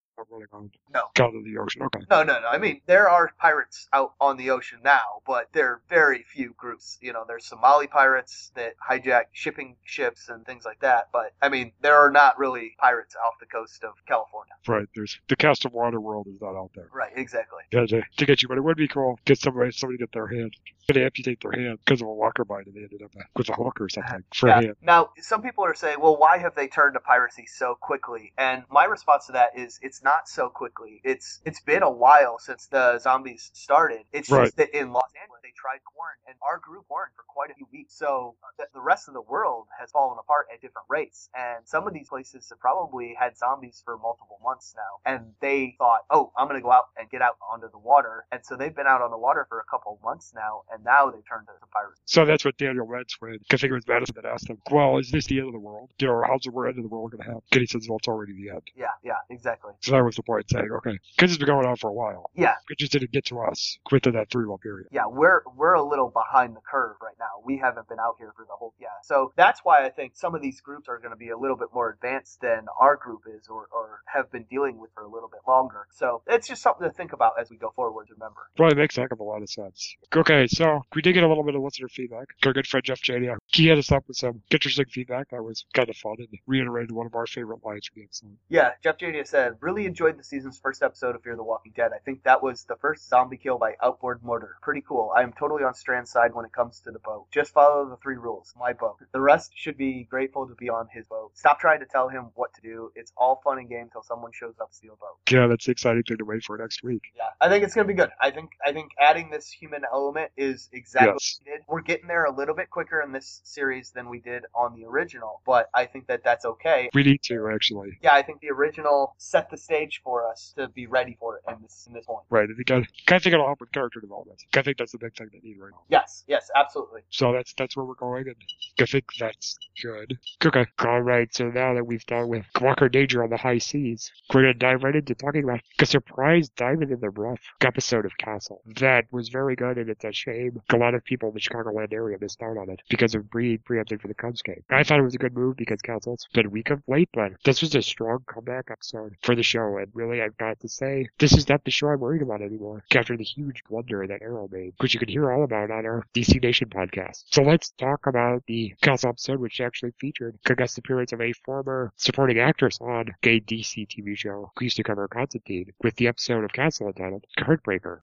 No. out of the ocean? Okay. No, no, no. I mean, there are pirates out on the ocean now, but there are very few groups. You know, there's Somali pirates that hijack shipping ships and things like that. But I mean, there are not really pirates off the coast of California. Right, there's the cast of water world is not out there. Right, exactly. Yeah, to, to get you, but it would be cool. Get somebody, somebody to get their hand, gonna amputate their hand because of a walker bite, and they ended up with a hook or something for Yeah. hand. Now, some people are saying, well, why have they turned to piracy so quickly? And my response to that is, it's not so quickly. It's it's been a while since the zombies started. It's Right. just that in Los Angeles they tried quarantine, and our group quarantined for quite a few weeks. So the, the rest of the world has fallen apart at different rates, and some of these places have probably had zombies for multiple months now. And they thought, oh, I'm going to go out and get out onto the water, and so they've been out on the water for a couple of months now, and now they turned to, to piracy. So that's what Daniel Rentz read. I think it was Madison that asked him, well, is this the end of the world? You know, how's the end of the world going to happen? And he says, well, it's already the end. Yeah, yeah, exactly. So that was the point saying, okay, because it's been going on for a while. Yeah, It just didn't get to us within that three month period. yeah, we're we're a little behind the curve right now. We haven't been out here for the whole yeah. So that's why I think some of these groups are going to be a little bit more advanced than our group is, or or have been dealing with for a little bit longer. So it's just something to think about as we go forward. Remember. Probably makes a heck of a lot of sense. Okay, so we did get a little bit of listener feedback. Our good friend Jeff Jania, he had us up with some interesting feedback that was kind of fun and reiterated one of our favorite lines from the episode. Yeah, Jeff Jania said, really enjoyed the season's first episode of Fear the Walking Dead. I think that was the first zombie kill by outboard mortar. Pretty cool. I am totally on Strand's side when it comes to the boat. Just follow the three rules. My boat. The rest should be grateful to be on his boat. Stop trying to tell him what to do. It's all fun and game till someone shows up to steal a boat. Yeah, that's the exciting thing to wait for next week. Yeah, I think it's gonna be good. I think I think adding this human element is exactly Yes. what we did. We're getting there a little bit quicker in this series than we did on the original, but I think that that's okay. We need to, actually. Yeah, I think the original set the stage for us to be ready for it in this in this point. Right, and I think it'll help with character development. I think that's the big thing they need right now. Yes, yes, absolutely. So that's that's where we're going, and I think that's good. Okay. All right. So now that we've dealt with Walker Danger on the high seas, we're gonna dive right into talking about a surprise diamond in the rough episode of Castle. That was very good, and it's a shame a lot of people in the Chicagoland area missed out on it because of Breed preempted for the Cubs game. I thought it was a good move because Castle's been weak of late, but this was a strong comeback episode for the show, and really, I've got to say, this is not the show I'm worried about anymore after the huge blunder that Arrow made, which you can hear all about on our DC Nation podcast. So let's talk about the Castle episode, which actually featured a guest appearance of a former supporting actress on a DC TV show who used to cover Constantine, with the episode of Castle entitled Heartbreaker.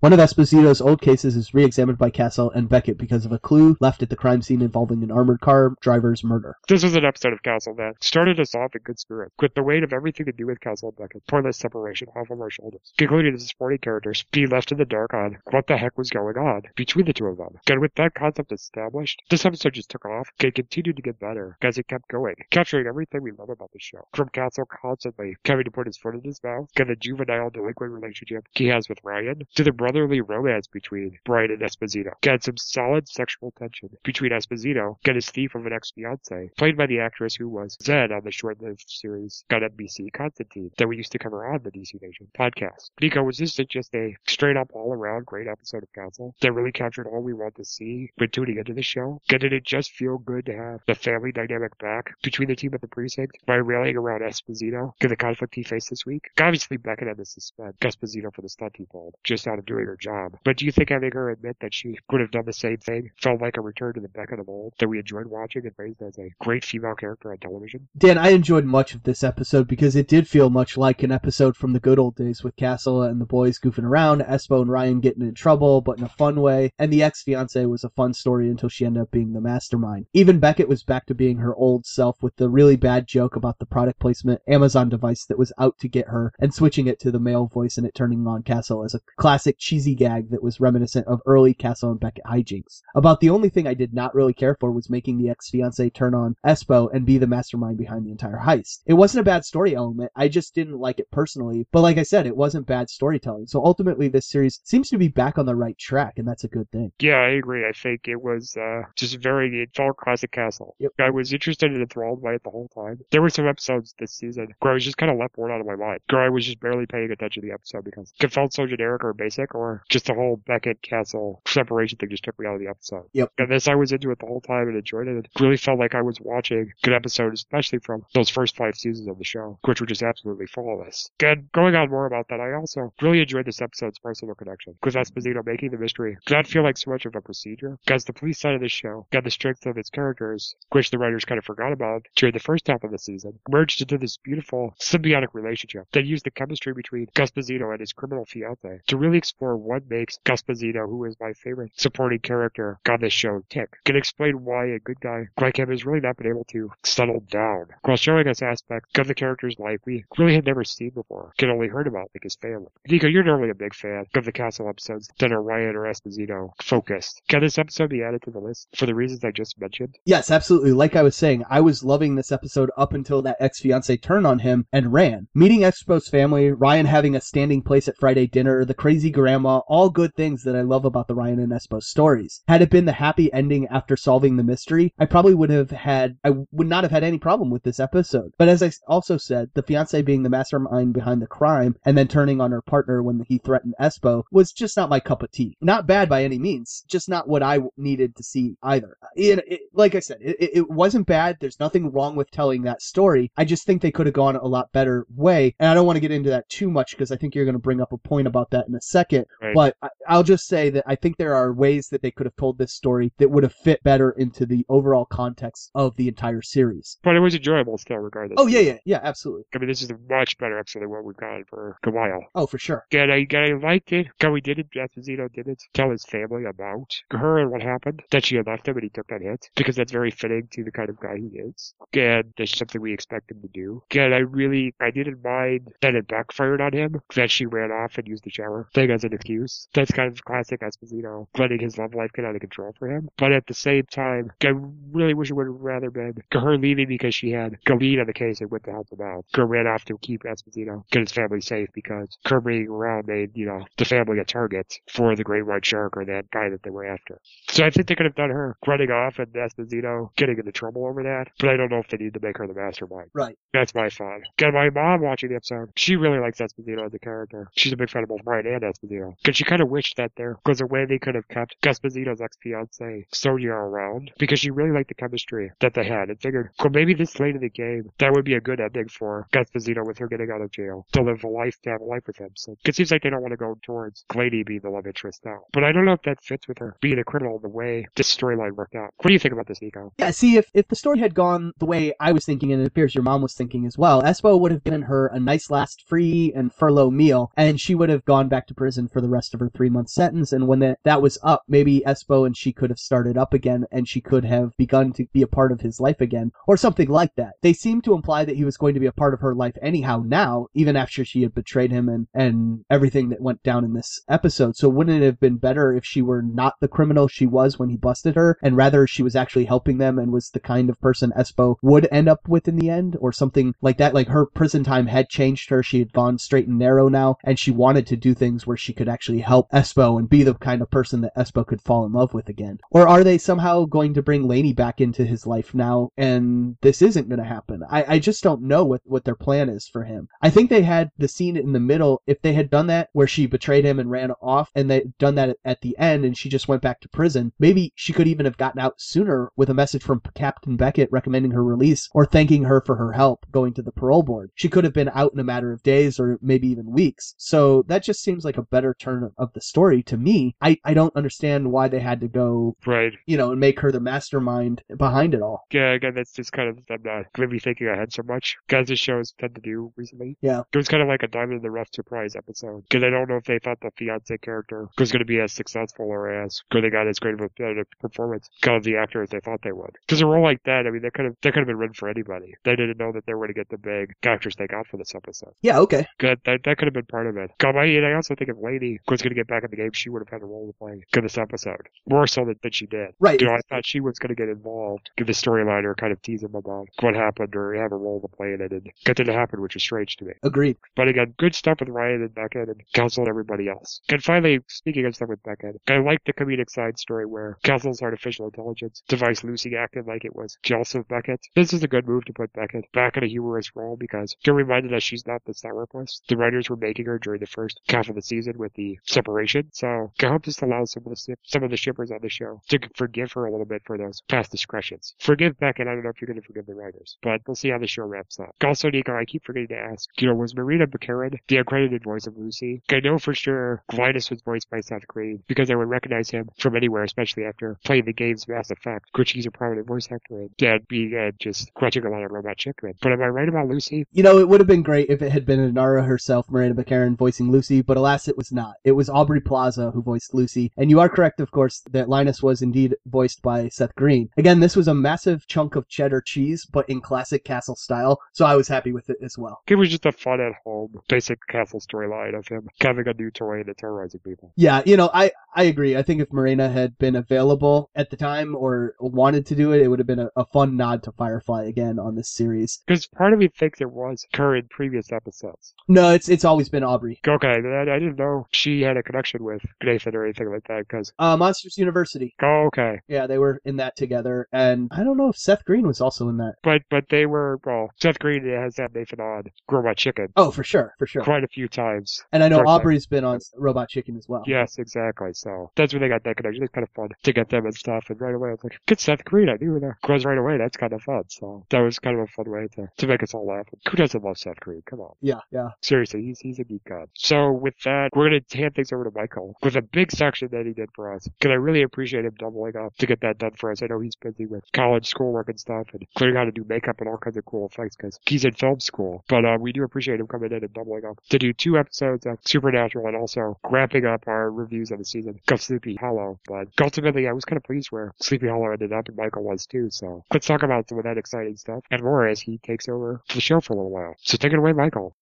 One of Esposito's old cases is re-examined by Castle and Beckett because of a clue left at the crime scene involving an armored car driver's murder. This was an episode of Castle that started us off in good spirits, with the weight of everything to do with Castle and Beckett, pointless separation off of our shoulders, concluding the supporting characters be left in the dark on what the heck was going on between the two of them. And with that concept established, this episode just took off and continued to get better as it kept going, capturing everything we love about the show. From Castle constantly having to put his foot in his mouth, and the juvenile delinquent relationship he has with Ryan, to the brotherly romance between Ryan and Esposito. Got some solid sexual tension between Esposito and his thief of an ex-fiance, played by the actress who was Zed on the short-lived series on NBC Constantine that we used to cover on the DC Nation podcast. Nico, was this just a straight-up all-around great episode of Castle that really captured all we want to see when tuning into the show? And did it just feel good to have the family dynamic back between the team at the precinct by rallying around Esposito and the conflict he faced this week? Obviously, Beckett had to suspend Esposito for the stunt he pulled, just out of doing job. But do you think having her admit that she could have done the same thing felt like a return to the Beckett of old that we enjoyed watching and raised as a great female character on television? Dan, I enjoyed much of this episode because it did feel much like an episode from the good old days with Castle and the boys goofing around, Espo and Ryan getting in trouble, but in a fun way, and the ex-fiance was a fun story until she ended up being the mastermind. Even Beckett was back to being her old self with the really bad joke about the product placement Amazon device that was out to get her and switching it to the male voice and it turning on Castle as a classic cheesy gag that was reminiscent of early Castle and Beckett hijinks. About the only thing I did not really care for was making the ex-fiance turn on Espo and be the mastermind behind the entire heist. It wasn't a bad story element, I just didn't like it personally, but like I said, it wasn't bad storytelling. So ultimately this series seems to be back on the right track and that's a good thing. Yeah, I agree. I think it was uh, just very, it felt classic Castle. Yep. I was interested and enthralled by it the whole time. There were some episodes this season where I was just kind of left bored out of my mind, where I was just barely paying attention to the episode because it felt so generic or basic, or just the whole Beckett Castle separation thing just took me out of the episode. Yep. And this, I was into it the whole time and enjoyed it. It really felt like I was watching a good episode, especially from those first five seasons of the show, which were just absolutely flawless. And going on more about that, I also really enjoyed this episode's personal connection with Esposito making the mystery did not feel like so much of a procedure, because the police side of the show got the strength of its characters, which the writers kind of forgot about during the first half of the season, merged into this beautiful symbiotic relationship that used the chemistry between Esposito and his criminal fiance to really explore what makes Esposito, who is my favorite supporting character on this show, tick. Can explain why a good guy like him has really not been able to settle down, while showing us aspects of the character's life we really had never seen before, can only heard about like his family. Nico, you're normally a big fan of the Castle episodes that are Ryan or Esposito focused. Can this episode be added to the list for the reasons I just mentioned? Yes, absolutely. Like I was saying, I was loving this episode up until that ex-fiance turned on him and ran. Meeting Espo's family, Ryan having a standing place at Friday dinner, the crazy grandma grandma, all good things that I love about the Ryan and Espo stories. Had it been the happy ending after solving the mystery, I probably would have had, I would not have had any problem with this episode. But as I also said, the fiance being the mastermind behind the crime and then turning on her partner when he threatened Espo was just not my cup of tea. Not bad by any means, just not what I needed to see either. It, it, like I said, it, it wasn't bad. There's nothing wrong with telling that story. I just think they could have gone a lot better way. And I don't want to get into that too much because I think you're going to bring up a point about that in a second. Right. But I, I'll just say that I think there are ways that they could have told this story that would have fit better into the overall context of the entire series. But it was enjoyable still, regardless. Oh yeah, yeah, yeah, absolutely. I mean, this is a much better episode than what we've gotten for a while. Oh, for sure. And I, I liked it. How we did it, Esposito did it, tell his family about her and what happened, that she had left him and he took that hit, because that's very fitting to the kind of guy he is. And that's something we expect him to do. And I really, I didn't mind that it backfired on him, that she ran off and used the shower thing as an excuse. That's kind of classic Esposito, letting his love life get out of control for him. But at the same time, I really wish it would have rather been her leaving because she had a lead on the case and went to help him out. Her ran off to keep Esposito, get his family safe because her being around made, you know, the family a target for the great white shark or that guy that they were after. So I think they could have done her running off and Esposito getting into trouble over that, but I don't know if they need to make her the mastermind. Right. That's my thought. Got my mom watching the episode. She really likes Esposito as a character. She's a big fan of both Ryan and Esposito. Because she kind of wished that there was a way they could have kept Esposito's ex-fiance Sonia around because she really liked the chemistry that they had and figured, well, maybe this late in the game, that would be a good ending for Esposito with her getting out of jail to live a life, to have a life with him. So it seems like they don't want to go towards Glady being the love interest now. But I don't know if that fits with her being a criminal the way this storyline worked out. What do you think about this, Nico? Yeah, see, if, if the story had gone the way I was thinking, and it appears your mom was thinking as well, Espo would have given her a nice last free and furlough meal, and she would have gone back to prison for the rest of her three month sentence. And when that, that was up, maybe Espo and she could have started up again, and she could have begun to be a part of his life again, or something like that. They seem to imply that he was going to be a part of her life anyhow now, even after she had betrayed him and, and everything that went down in this episode. So wouldn't it have been better if she were not the criminal she was when he busted her, and rather she was actually helping them and was the kind of person Espo would end up with in the end, or something like that? Like her prison time had changed her. She had gone straight and narrow now, and she wanted to do things where she could actually help Espo and be the kind of person that Espo could fall in love with again. Or are they somehow going to bring Lanie back into his life now, and this isn't going to happen? I, I just don't know what, what their plan is for him. I think they had the scene in the middle. If they had done that where she betrayed him and ran off, and they done that at the end, and she just went back to prison, maybe she could even have gotten out sooner with a message from Captain Beckett recommending her release or thanking her for her help going to the parole board. She could have been out in a matter of days or maybe even weeks. So that just seems like a better turn of the story to me. I, I don't understand why they had to go, Right. you know, and make her the mastermind behind it all. Yeah, again, that's just kind of, I'm not maybe thinking ahead so much. Guys, the shows tend to do recently. Yeah. It was kind of like a diamond in the rough surprise episode. Because I don't know if they thought the fiance character was going to be as successful or as good they got as great of a, performance of the actor as they thought they would. Because a role like that, I mean, that could have that could have been written for anybody. They didn't know that they were going to get the big actors they got for this episode. Yeah, okay. Good, that that could have been part of it. God, I, and I also think if Lanie was going to get back in the game, she would have had a role to play in this episode more so than, than she did. Right. You know, I thought she was going to get involved, give the storyline or kind of tease him about what happened or have a role to play in it, and that didn't happen, which is strange to me. Agreed. But again, good stuff with Ryan and Beckett and Castle and everybody else. And finally, speaking of stuff with Beckett, I like the comedic side story where Castle's artificial intelligence device Lucy acted like it was jealous of Beckett. This is a good move to put Beckett back in a humorous role because you're reminded us she's not the sourpuss the writers were making her during the first half of the season with the separation. So I hope this allows some of the some of the shippers on the show to forgive her a little bit for those past discretions. Forgive Beckett. I don't know if you're going to forgive the writers, but we'll see how the show wraps up. Also, Nico, I keep forgetting to ask, you know, was Morena Baccarin the accredited voice of Lucy? I know for sure Linus was voiced by Seth Green because I would recognize him from anywhere, especially after playing the game's Mass Effect, which he's a prominent voice actor in, and being uh, just crunching a lot of robot chicken. But am I right about Lucy? You know, it would have been great if it had been Inara herself, Morena Baccarin, voicing Lucy, but alas, it was not. It was Aubrey Plaza who voiced Lucy. And you are correct, of course, that Linus was indeed voiced by Seth Green. Again, this was a massive chunk of cheddar cheese, but in classic castle style, so I was happy with it as well. It was just a fun at home, basic castle storyline of him having a new toy and terrorizing people. Yeah, you know, I, I agree. I think if Morena had been available at the time or wanted to do it, it would have been a, a fun nod to Firefly again on this series. Because part of me thinks it was her in previous episodes. No, it's it's always been Aubrey. Okay, I, I didn't know she had a connection with Nathan or anything like that. Because Uh, Monsters University. oh, okay, Yeah, they were in that together, and I don't know if Seth Green was also in that. but but they were well. Seth Green has had Nathan on Robot Chicken Oh, for sure, for sure. quite a few times. And I know Perfect. Aubrey's been on Robot Chicken as well. Yes, exactly. So that's where they got that connection. It's kind of fun to get them and stuff. And right away, I was like, "Good Seth Green." I knew that. Because right away, that's kind of fun. So that was kind of a fun way to to make us all laugh. Who doesn't love Seth Green? Come on. Yeah, yeah. Seriously, he's he's a geek god. So with that, we're gonna hand things over to Michael with a big section that he did for us. Because I really appreciate him doubling up to get that done for us. I know he's busy with college schoolwork and stuff, and learning how to do makeup and all kinds of cool effects because he's in film school. But uh, we do appreciate him coming in and doubling up to do two episodes of Supernatural and also wrapping up our reviews of the season of Sleepy Hollow. But ultimately, I was kind of pleased where Sleepy Hollow ended up, and Michael was too. So let's talk about some of that exciting stuff and more as he takes over the show for a little while. So take it away, Michael.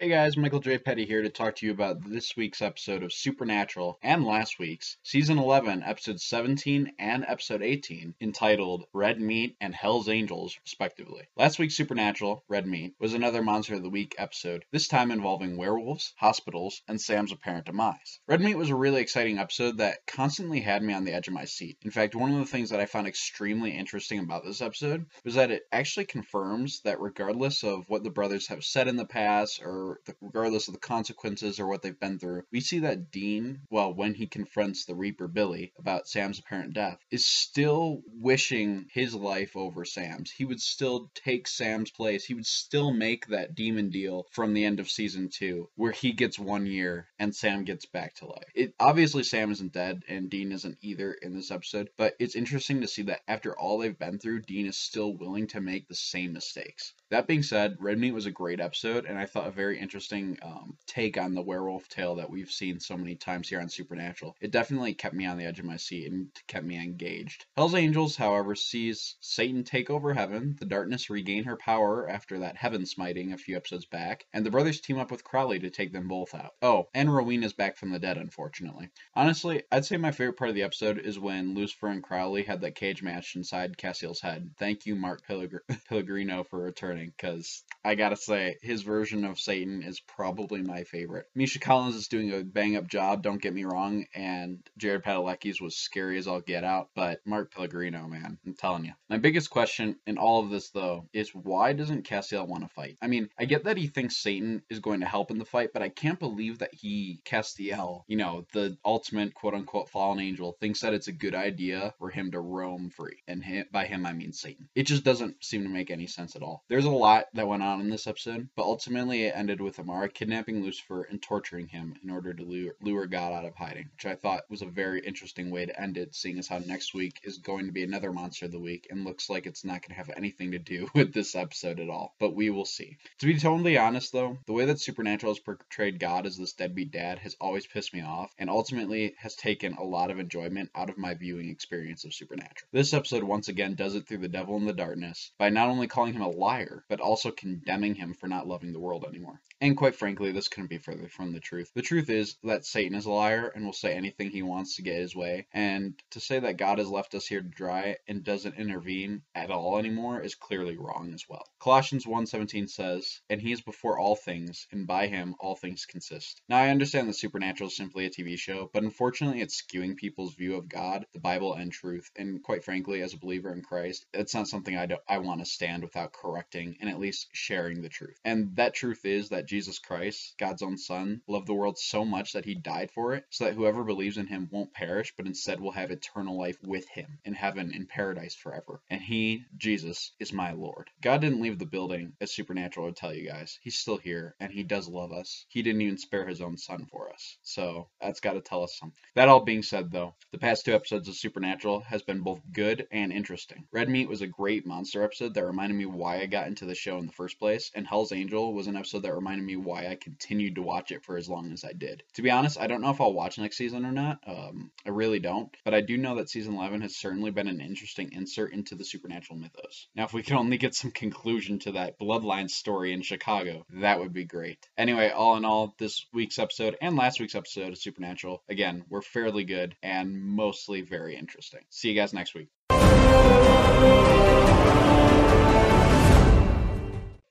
Hey guys, Michael J. Petty here to talk to you about this week's episode of Supernatural and last week's season 11, episode 17 and episode 18, entitled Red Meat and Hell's Angels, respectively. Last week's Supernatural, Red Meat, was another Monster of the Week episode, this time involving werewolves, hospitals, and Sam's apparent demise. Red Meat was a really exciting episode that constantly had me on the edge of my seat. In fact, one of the things that I found extremely interesting about this episode was that it actually confirms that regardless of what the brothers have said in the past or regardless of the consequences or what they've been through, we see that Dean, well, when he confronts the Reaper Billy about Sam's apparent death, is still wishing his life over Sam's. He would still take Sam's place. He would still make that demon deal from the end of season two, where he gets one year and Sam gets back to life. It obviously Sam isn't dead and Dean isn't either in this episode, but it's interesting to see that after all they've been through, Dean is still willing to make the same mistakes. That being said, Red Meat was a great episode, and I thought a very interesting um, take on the werewolf tale that we've seen so many times here on Supernatural. It definitely kept me on the edge of my seat and kept me engaged. Hell's Angels, however, sees Satan take over heaven, the darkness regain her power after that heaven smiting a few episodes back, and the brothers team up with Crowley to take them both out. Oh, and Rowena's back from the dead, unfortunately. Honestly, I'd say my favorite part of the episode is when Lucifer and Crowley had that cage match inside Castiel's head. Thank you, Mark Pellegr- Pellegrino, for returning, because I gotta say, his version of Satan is probably my favorite. Misha Collins is doing a bang up job, don't get me wrong, and Jared Padalecki's was scary as all get out, but Mark Pellegrino, man, I'm telling you. My biggest question in all of this, though, is why doesn't Castiel want to fight? I mean, I get that he thinks Satan is going to help in the fight, but I can't believe that he, Castiel, you know, the ultimate quote unquote fallen angel, thinks that it's a good idea for him to roam free. And him, by him, I mean Satan. It just doesn't seem to make any sense at all. There's a lot that went on in this episode, but ultimately it ended with Amara kidnapping Lucifer and torturing him in order to lure, lure God out of hiding, which I thought was a very interesting way to end it, seeing as how next week is going to be another Monster of the Week and looks like it's not going to have anything to do with this episode at all. But we will see. To be totally honest, though, the way that Supernatural has portrayed God as this deadbeat dad has always pissed me off and ultimately has taken a lot of enjoyment out of my viewing experience of Supernatural. This episode once again does it through the devil in the darkness by not only calling him a liar, but also condemning him for not loving the world anymore. And quite frankly, this couldn't be further from the truth. The truth is that Satan is a liar and will say anything he wants to get his way. And to say that God has left us here to dry and doesn't intervene at all anymore is clearly wrong as well. Colossians 1:17 says, "And he is before all things, and by him all things consist." Now I understand that Supernatural is simply a TV show, but unfortunately it's skewing people's view of God, the Bible, and truth. And quite frankly, as a believer in Christ, it's not something I don't, I want to stand without correcting and at least sharing the truth. And that truth is that Jesus Christ, God's own Son, loved the world so much that he died for it, so that whoever believes in him won't perish, but instead will have eternal life with him in heaven in paradise forever. And he, Jesus, is my Lord. God didn't leave the building, as Supernatural would tell you guys. He's still here, and he does love us. He didn't even spare his own son for us. So that's got to tell us something. That all being said, though, the past two episodes of Supernatural has been both good and interesting. Red Meat was a great monster episode that reminded me why I got into the show in the first place, and Hell's Angel was an episode that reminded me why I continued to watch it for as long as I did. To be honest, I don't know if I'll watch next season or not. Um, I really don't, but I do know that season 11 has certainly been an interesting insert into the supernatural mythos. Now, if we could only get some conclusion to that bloodline story in Chicago, that would be great. Anyway, all in all, this week's episode and last week's episode of Supernatural, again, were fairly good and mostly very interesting. See you guys next week.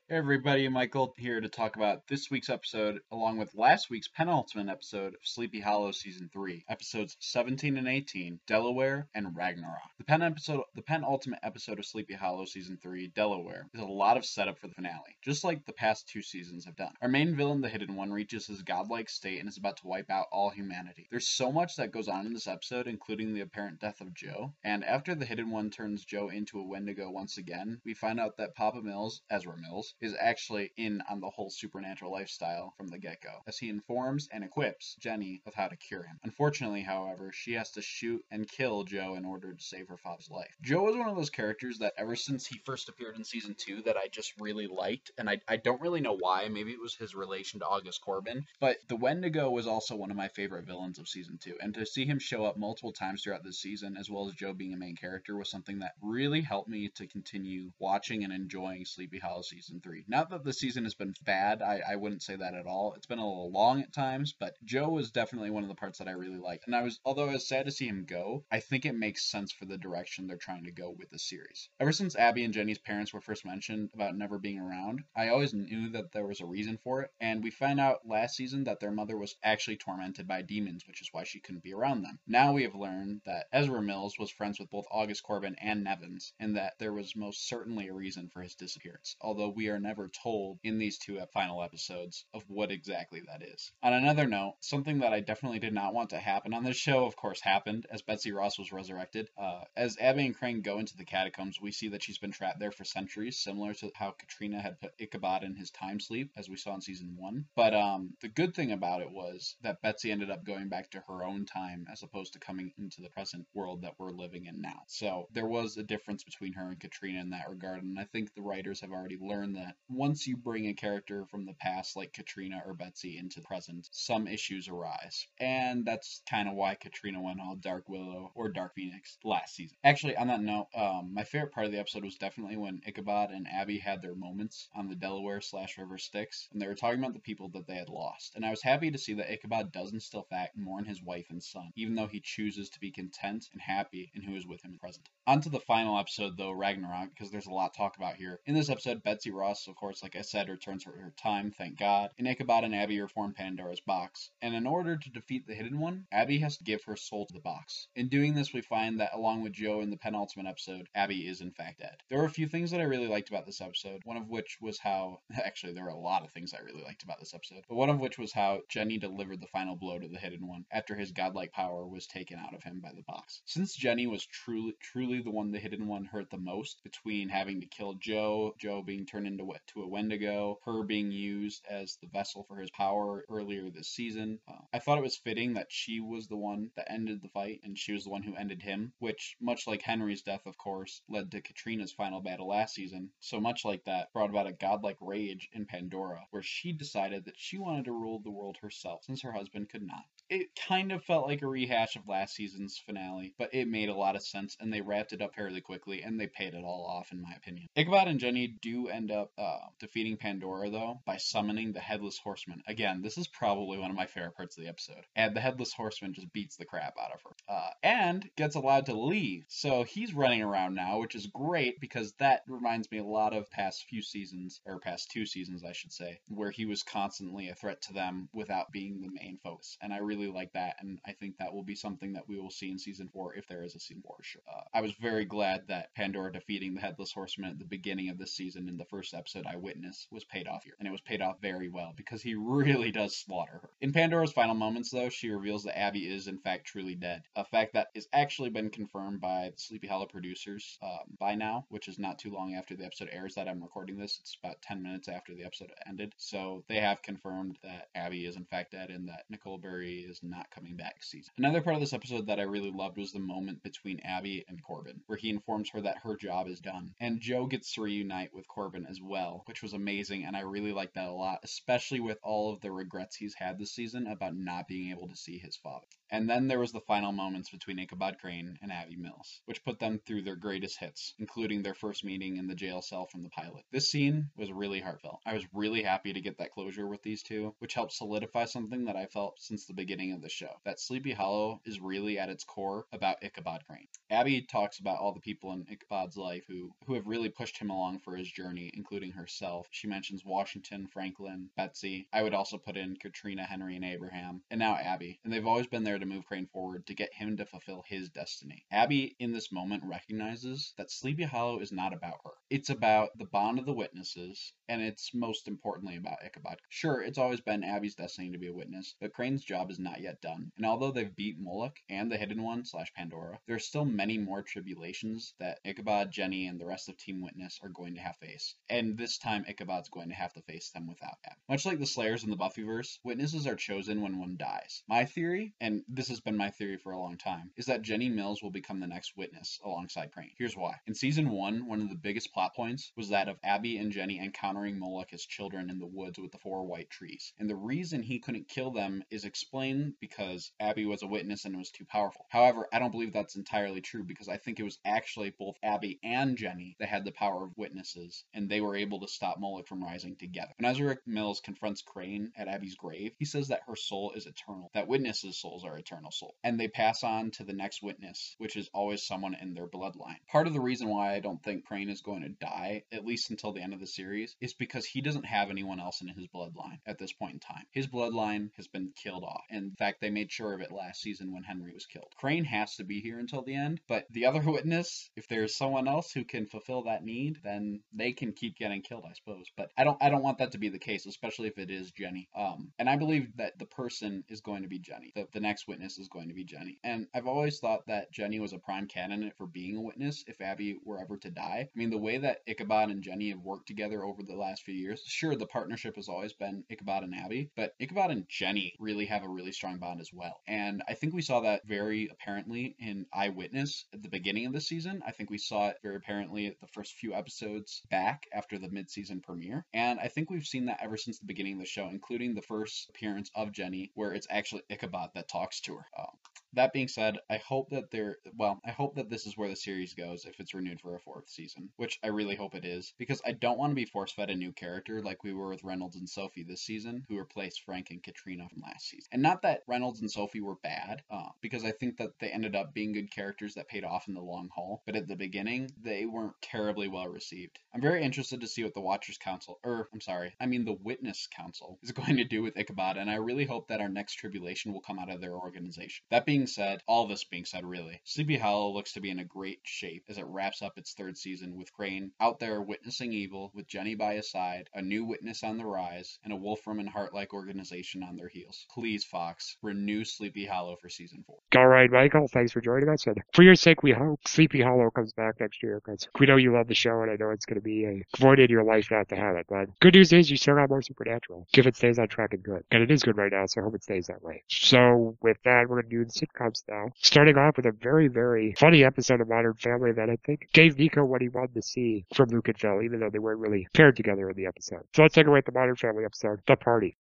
Everybody, Michael here to talk about this week's episode along with last week's penultimate episode of Sleepy Hollow Season 3, episodes 17 and 18, Delaware and Ragnarok. The pen episode the penultimate episode of Sleepy Hollow Season 3, Delaware, is a lot of setup for the finale, just like the past two seasons have done. Our main villain, the Hidden One, reaches his godlike state and is about to wipe out all humanity. There's so much that goes on in this episode, including the apparent death of Joe, and after the Hidden One turns Joe into a Wendigo once again, we find out that Papa Mills, Ezra Mills, is actually in on the whole supernatural lifestyle from the get go, as he informs and equips Jenny of how to cure him. Unfortunately, however, she has to shoot and kill Joe in order to save her father's life. Joe is one of those characters that ever since he first appeared in season two that I just really liked, and I, I don't really know why. Maybe it was his relation to August Corbin, but the Wendigo was also one of my favorite villains of season two, and to see him show up multiple times throughout this season, as well as Joe being a main character, was something that really helped me to continue watching and enjoying Sleepy Hollow season three. Not that the season has been bad, I, I wouldn't say that at all. It's been a little long at times, but Joe was definitely one of the parts that I really liked. And I was, although I was sad to see him go, I think it makes sense for the direction they're trying to go with the series. Ever since Abby and Jenny's parents were first mentioned about never being around, I always knew that there was a reason for it. And we found out last season that their mother was actually tormented by demons, which is why she couldn't be around them. Now we have learned that Ezra Mills was friends with both August Corbin and Nevins, and that there was most certainly a reason for his disappearance, although we are never told in these two final episodes of what exactly that is. On another note, something that I definitely did not want to happen on this show, of course, happened as Betsy Ross was resurrected. Uh, as Abby and Crane go into the catacombs, we see that she's been trapped there for centuries, similar to how Katrina had put Ichabod in his time sleep, as we saw in season one. But um, the good thing about it was that Betsy ended up going back to her own time as opposed to coming into the present world that we're living in now. So there was a difference between her and Katrina in that regard, and I think the writers have already learned that once you bring a character from the past, like Katrina or Betsy, into the present, some issues arise. And that's kind of why Katrina went all Dark Willow or Dark Phoenix last season. Actually, on that note, um, my favorite part of the episode was definitely when Ichabod and Abby had their moments on the Delaware slash River Styx, and they were talking about the people that they had lost. And I was happy to see that Ichabod does instill fact mourn his wife and son, even though he chooses to be content and happy in who is with him present. On to the final episode, though, Ragnarok, because there's a lot to talk about here. In this episode, Betsy Ross, of course, like I said, returns her, her time, thank God, and Ichabod and Abby reform Pandora's box. And in order to defeat the Hidden One, Abby has to give her soul to the box. In doing this, we find that along with Joe in the penultimate episode, Abby is in fact dead. There were a few things that I really liked about this episode, one of which was how, actually, there were a lot of things I really liked about this episode, but one of which was how Jenny delivered the final blow to the Hidden One after his godlike power was taken out of him by the box. Since Jenny was truly, truly the one the Hidden One hurt the most, between having to kill Joe, Joe being turned into to a Wendigo, her being used as the vessel for his power earlier this season, uh, I thought it was fitting that she was the one that ended the fight and she was the one who ended him, which, much like Henry's death, of course, led to Katrina's final battle last season. So much like that, brought about a godlike rage in Pandora, where she decided that she wanted to rule the world herself since her husband could not. It kind of felt like a rehash of last season's finale, but it made a lot of sense and they wrapped it up fairly quickly and they paid it all off, in my opinion. Ichabod and Jenny do end up uh, defeating Pandora, though, by summoning the Headless Horseman. Again, this is probably one of my favorite parts of the episode. And the Headless Horseman just beats the crap out of her. Uh, and gets allowed to leave. So he's running around now, which is great because that reminds me a lot of past few seasons, or past two seasons, I should say, where he was constantly a threat to them without being the main focus. And I really like that, and I think that will be something that we will see in season four if there is a season four. Uh, I was very glad that Pandora defeating the Headless Horseman at the beginning of this season in the first episode I witnessed was paid off here, and it was paid off very well because he really does slaughter her. In Pandora's final moments, though, she reveals that Abby is in fact truly dead, a fact that has actually been confirmed by the Sleepy Hollow producers um, by now, which is not too long after the episode airs that I'm recording this. It's about 10 minutes after the episode ended, so they have confirmed that Abby is in fact dead and that Nicole Beharie is not coming back season. Another part of this episode that I really loved was the moment between Abby and Corbin, where he informs her that her job is done, and Joe gets to reunite with Corbin as well, which was amazing, and I really liked that a lot, especially with all of the regrets he's had this season about not being able to see his father. And then there was the final moments between Ichabod Crane and Abby Mills, which put them through their greatest hits, including their first meeting in the jail cell from the pilot. This scene was really heartfelt. I was really happy to get that closure with these two, which helped solidify something that I felt since the beginning beginning of the show that Sleepy Hollow is really at its core about Ichabod Crane. Abby talks about all the people in Ichabod's life who, who have really pushed him along for his journey, including herself. She mentions Washington, Franklin, Betsy. I would also put in Katrina, Henry, and Abraham, and now Abby. And they've always been there to move Crane forward to get him to fulfill his destiny. Abby, in this moment, recognizes that Sleepy Hollow is not about her. It's about the bond of the witnesses, and it's most importantly about Ichabod. Sure, it's always been Abby's destiny to be a witness, but Crane's job is not yet done. And although they've beat Moloch and the Hidden One slash Pandora, there are still many more tribulations that Ichabod, Jenny, and the rest of Team Witness are going to have face. And this time, Ichabod's going to have to face them without Abby. Much like the Slayers in the Buffyverse, witnesses are chosen when one dies. My theory, and this has been my theory for a long time, is that Jenny Mills will become the next witness alongside Crane. Here's why. In season one, one of the biggest plot points was that of Abby and Jenny encountering Moloch as children in the woods with the four white trees. And the reason he couldn't kill them is explained because Abby was a witness and it was too powerful. However, I don't believe that's entirely true because I think it was actually both Abby and Jenny that had the power of witnesses, and they were able to stop Moloch from rising together. When Ezra Mills confronts Crane at Abby's grave, he says that her soul is eternal, that witnesses' souls are eternal souls, and they pass on to the next witness, which is always someone in their bloodline. Part of the reason why I don't think Crane is going to die, at least until the end of the series, is because he doesn't have anyone else in his bloodline at this point in time. His bloodline has been killed off. In fact, they made sure of it last season when Henry was killed. Crane has to be here until the end, but the other witness, if there's someone else who can fulfill that need, then they can keep getting killed, I suppose. But I don't I don't want that to be the case, especially if it is Jenny. Um, and I believe that the person is going to be Jenny. The, the next witness is going to be Jenny. And I've always thought that Jenny was a prime candidate for being a witness if Abby were ever to die. I mean, the way that Ichabod and Jenny have worked together over the last few years, sure, the partnership has always been Ichabod and Abby, but Ichabod and Jenny really have a really strong bond as well. And I think we saw that very apparently in Eyewitness at the beginning of the season. I think we saw it very apparently at the first few episodes back after the mid-season premiere. And I think we've seen that ever since the beginning of the show, including the first appearance of Jenny, where it's actually Ichabod that talks to her. Um, that being said, I hope that there, well, I hope that this is where the series goes if it's renewed for a fourth season, which I really hope it is, because I don't want to be force fed a new character like we were with Reynolds and Sophie this season, who replaced Frank and Katrina from last season. And not that Reynolds and Sophie were bad, uh, because I think that they ended up being good characters that paid off in the long haul, but at the beginning, they weren't terribly well received. I'm very interested to see what the Watchers Council, or I'm sorry, I mean the Witness Council, is going to do with Ichabod, and I really hope that our next tribulation will come out of their organization. That being said, all this being said, really, Sleepy Hollow looks to be in a great shape as it wraps up its third season with Crane out there witnessing evil, with Jenny by his side, a new witness on the rise, and a Wolfram and Hart-like organization on their heels. Please, Fox, renew Sleepy Hollow for season four. All right, Michael, thanks for joining us. And for your sake, we hope Sleepy Hollow comes back next year because we know you love the show, and I know it's going to be a void in your life not to have it. But good news is you still got more Supernatural. If it stays on track and good. And it is good right now, so I hope it stays that way. So with that, we're going to do the sitcoms now. Starting off with a very, very funny episode of Modern Family that I think gave Nico what he wanted to see from Luke and Phil, even though they weren't really paired together in the episode. So let's take away the Modern Family episode, The Party.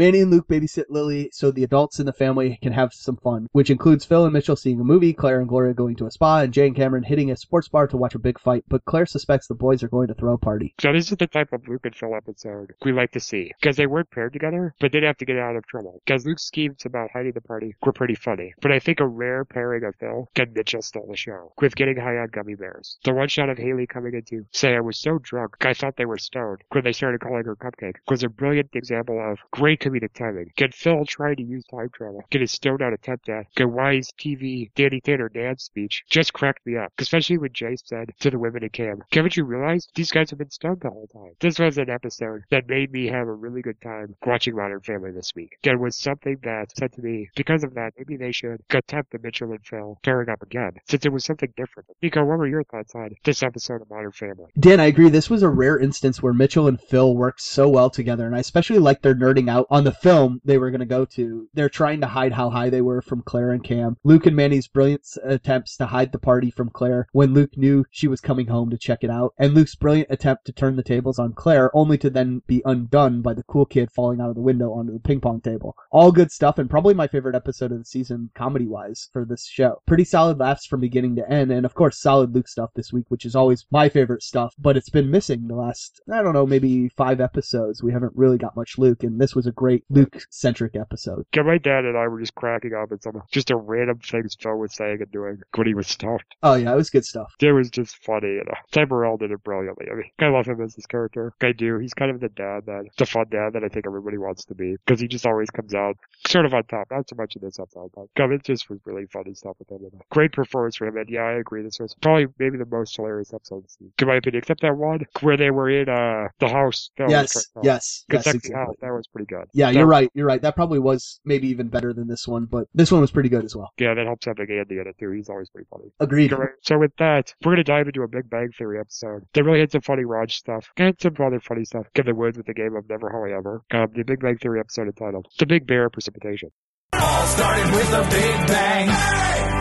Manny and Luke babysit Lily so the adults in the family can have some fun, which includes Phil and Mitchell seeing a movie, Claire and Gloria going to a spa, and Jay and Cameron hitting a sports bar to watch a big fight, but Claire suspects the boys are going to throw a party. So this is the type of Luke and Phil episode we like to see. Because they weren't paired together, but did have to get out of trouble. Because Luke's schemes about hiding the party were pretty funny. But I think a rare pairing of Phil and Mitchell stole the show. With getting high on gummy bears. The one shot of Haley coming in to say I was so drunk I thought they were stoned when they started calling her Cupcake was a brilliant example of great comedic timing. Get Phil trying to use time travel. Get his stoned out attempt at get wise TV Danny Tanner dad speech just cracked me up. Especially when Jay said to the women in camp, Haven't you realized these guys have been stoned the whole time? This was an episode that made me have a really good time watching Modern Family this week. There was something that said to me, because of that, maybe they should attempt the Mitchell and Phil pairing up again, since it was something different. Nico, what were your thoughts on this episode of Modern Family? Dan, I agree. This was a rare instance where Mitchell and Phil worked so well together, and I especially liked their nerding out on the film they were going to go to, they're trying to hide how high they were from Claire and Cam. Luke and Manny's brilliant attempts to hide the party from Claire when Luke knew she was coming home to check it out, and Luke's brilliant attempt to turn the tables on Claire, only to then be undone by the cool kid falling out of the window onto the ping pong table. All good stuff, and probably my favorite episode of the season, comedy wise, for this show. Pretty solid laughs from beginning to end, and of course, solid Luke stuff this week, which is always my favorite stuff, but it's been missing the last, I don't know, maybe five episodes. We haven't really got much Luke, and this was a great Luke centric episode. Yeah, my dad and I were just cracking up at some just a random things Phil was saying and doing when he was stuffed. Oh, yeah, it was good stuff. It was just funny. You know, Sam Burrell did it brilliantly. I mean, I love him as this character. I do. He's kind of the dad that, the fun dad that I think everybody wants to be because he just always comes out sort of on top. Not so much in this episode, but God, it just was really funny stuff with him. And great performance for him. And yeah, I agree. This was probably maybe the most hilarious episode, in my opinion, except that one where they were in uh the house. That yes, yes, yes, exactly. house. That was pretty good. Yeah, That- you're right. You're right. That probably was maybe even better than this one, but this one was pretty good as well. Yeah, that helps having Andy in it too. He's always pretty funny. Agreed. Alright, So with that, we're gonna dive into a Big Bang Theory episode. They really had some funny Raj stuff. And some other funny stuff. Get the woods with the game of Never However. Um, the Big Bang Theory episode entitled The Big Bear Precipitation. Started with a big bang.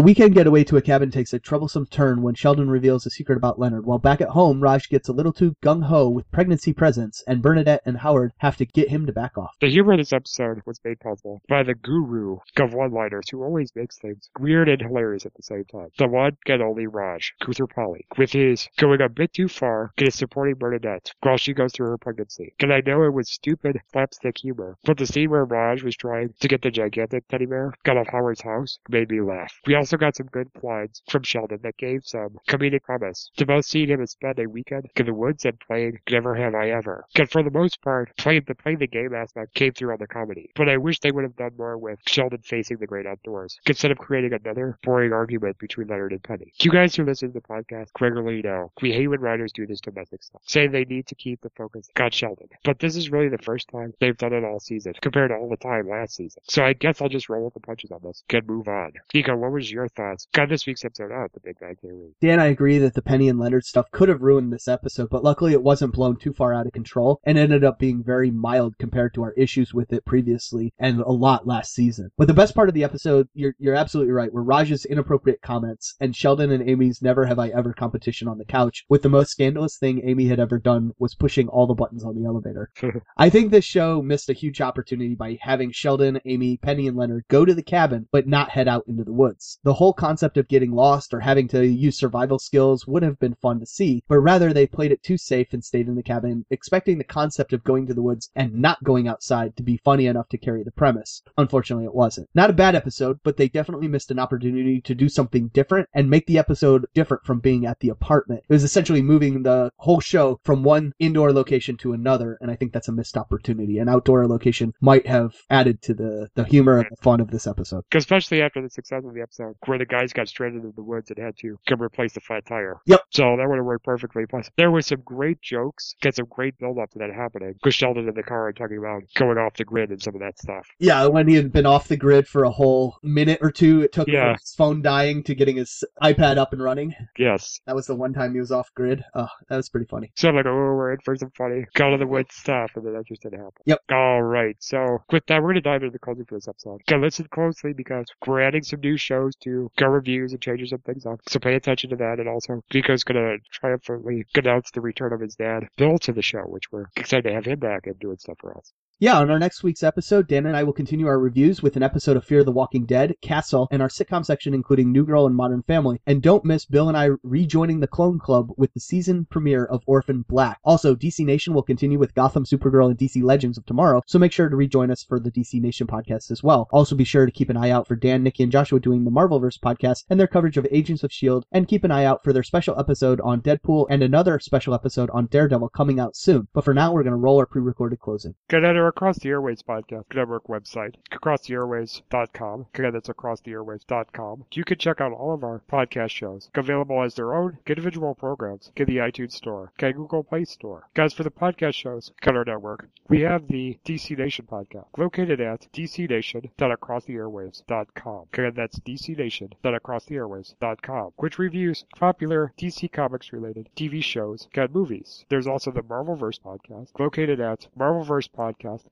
A weekend getaway to a cabin takes a troublesome turn when Sheldon reveals a secret about Leonard. While back at home, Raj gets a little too gung ho with pregnancy presents, and Bernadette and Howard have to get him to back off. The humor of this episode was made possible by the guru of one-liners who always makes things weird and hilarious at the same time. The one and only Raj, Koothrappali, with his going a bit too far and supporting Bernadette while she goes through her pregnancy. And I know it was stupid slapstick humor, but the scene where Raj was trying to get the gigantic teddy bear out of Howard's house made me laugh. We also got some good lines from Sheldon that gave some comedic promise to both seeing him spend a weekend in the woods and playing Never Have I Ever. And for the most part, playing the playing the game aspect came through on the comedy. But I wish they would have done more with Sheldon facing the great outdoors, instead of creating another boring argument between Leonard and Penny. You guys who listen to the podcast regularly know we hate when writers do this domestic stuff, saying they need to keep the focus on Sheldon. But this is really the first time they've done it all season, compared to all the time last season. So I guess I'll just roll with the punches on this and move on. Nico, what was your thoughts on this week's episode of The Big Bang Theory? Dan, I agree that the Penny and Leonard stuff could have ruined this episode, but luckily it wasn't blown too far out of control and ended up being very mild compared to our issues with it previously and a lot last season. But the best part of the episode, you're, you're absolutely right, were Raj's inappropriate comments and Sheldon and Amy's never have I ever competition on the couch, with the most scandalous thing Amy had ever done was pushing all the buttons on the elevator. I think this show missed a huge opportunity by having Sheldon, Amy, Penny, and Leonard go to the cabin, but not head out into the woods. The whole concept of getting lost or having to use survival skills would have been fun to see, but rather they played it too safe and stayed in the cabin, expecting the concept of going to the woods and not going outside to be funny enough to carry the premise. Unfortunately, it wasn't. Not a bad episode, but they definitely missed an opportunity to do something different and make the episode different from being at the apartment. It was essentially moving the whole show from one indoor location to another, and I think that's a missed opportunity. An outdoor location might have added to the, the humor and the fun of this episode. Especially after the success of the episode, where the guys got stranded in the woods and had to come replace the flat tire. Yep. So that would have worked perfectly. Plus, there was some great jokes, got some great build up to that happening. Because Sheldon in the car and talking about going off the grid and some of that stuff. Yeah, when he had been off the grid for a whole minute or two, it took Yeah. from his phone dying to getting his iPad up and running. Yes. That was the one time he was off grid. Oh, that was pretty funny. So I'm like, oh, we're in for some funny go to the woods stuff, and then that just didn't happen. Yep. All right. So with that, we're gonna dive into the closing for this episode. Okay, listen closely because we're adding some new shows to go reviews and changing some things up. So pay attention to that, and also Nico's gonna triumphantly announce the return of his dad, Bill, to the show, which we're excited to have him back and doing stuff for us. Yeah, on our next week's episode, Dan and I will continue our reviews with an episode of Fear the Walking Dead, Castle, and our sitcom section including New Girl and Modern Family. And don't miss Bill and I rejoining the Clone Club with the season premiere of Orphan Black. Also, DC Nation will continue with Gotham, Supergirl, and DC Legends of tomorrow, so make sure to rejoin us for the DC Nation podcast as well. Also, be sure to keep an eye out for Dan, Nikki, and Joshua doing the Marvelverse podcast and their coverage of Agents of S.H.I.E.L.D., and keep an eye out for their special episode on Deadpool and another special episode on Daredevil coming out soon. But for now, we're going to roll our pre recorded closing. Good everyone. Across the Airwaves Podcast Network website, acrosstheairwaves.com. Again, that's acrosstheairwaves.com. You can check out all of our podcast shows, available as their own individual programs in the iTunes Store, okay, Google Play Store. Guys, for the podcast shows on our network, we have the DC Nation podcast, located at dcnation.acrosstheairwaves.com. Again, that's dcnation.acrosstheairwaves.com, which reviews popular DC Comics related TV shows and movies. There's also the Marvelverse podcast, located at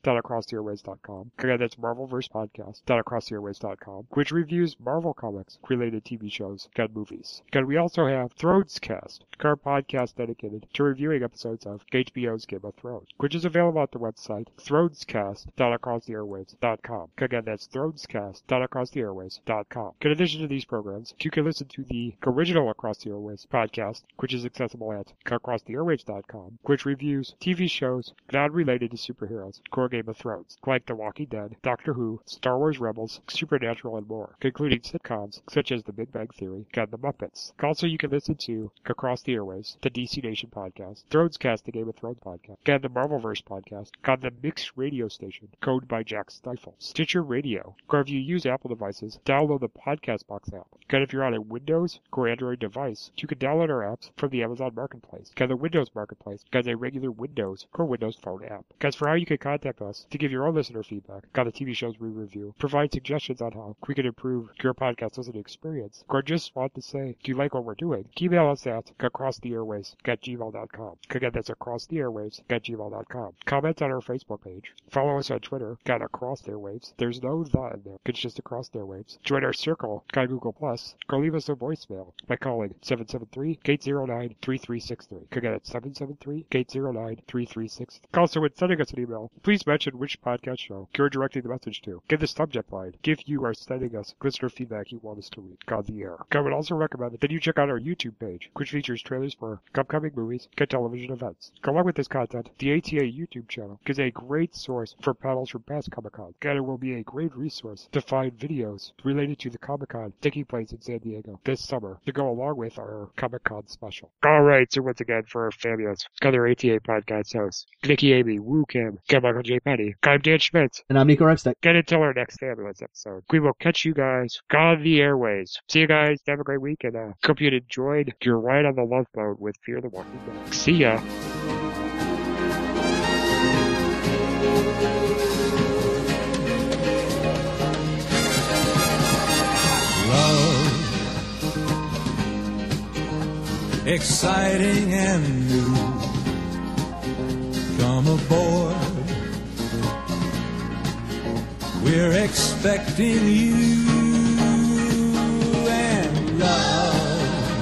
marvelversepodcast.acrosstheairwaves.com. Again, that's marvelversepodcast.acrosstheairwaves.com, which reviews Marvel Comics related TV shows and movies. And we also have Thronescast, our podcast dedicated to reviewing episodes of HBO's Game of Thrones, which is available at the website thronescast.acrosstheairwaves.com. Again, that's thronescast.acrosstheairwaves.com. In addition to these programs, you can listen to the original Across the Airwaves podcast, which is accessible at acrosstheairwaves.com, which reviews TV shows not related to superheroes, core Game of Thrones, like The Walking Dead, Doctor Who, Star Wars Rebels, Supernatural, and more, including sitcoms such as The Big Bang Theory and The Muppets. Also, you can listen to Across the Airwaves, the DC Nation podcast, Thronescast, the Game of Thrones podcast, and the Marvelverse podcast on the Mix radio station, Code by Jack Stifle, Stitcher Radio, or if you use Apple devices, download the Podcast Box app. And if you're on a Windows or Android device, you can download our apps from the Amazon Marketplace, and the Windows Marketplace as a regular Windows or Windows Phone app. Guys, for how you can contact us to give your own listener feedback on the TV shows we review, provide suggestions on how we can improve your podcast listening experience, or just want to say, do you like what we're doing? Email us at acrosstheairwaves at gmail.com. Again, that's acrosstheairwaves at gmail.com. Comment on our Facebook page. Follow us on Twitter at Across the Airwaves. There's no the in there. It's just Across the Airwaves. Join our circle on Google Plus. Or leave us a voicemail by calling 773-809-3363. Again, it's 773-809-3363. Also, when sending us an email, please mention which podcast show you're directing the message to. Give the subject line. If you are sending us listener feedback you want us to read on the air. I would also recommend that you check out our YouTube page, which features trailers for upcoming movies and television events. Along with this content, the ATA YouTube channel is a great source for panels from past Comic Con, and it will be a great resource to find videos related to the Comic Con taking place in San Diego this summer to go along with our Comic Con special. Alright, so once again for fabulous other ATA podcast hosts, Nikki Amy, Woo Kim, Michael J. Petty, I'm Dan Schmitz. And I'm Nico Remsteck. Get until our next ambulance episode. We will catch you guys on the airways. See you guys. Have a great week and uh, hope you enjoyed your ride on the love boat with Fear the Walking Dead. See ya. Love, exciting and new. Come aboard. We're expecting you and love,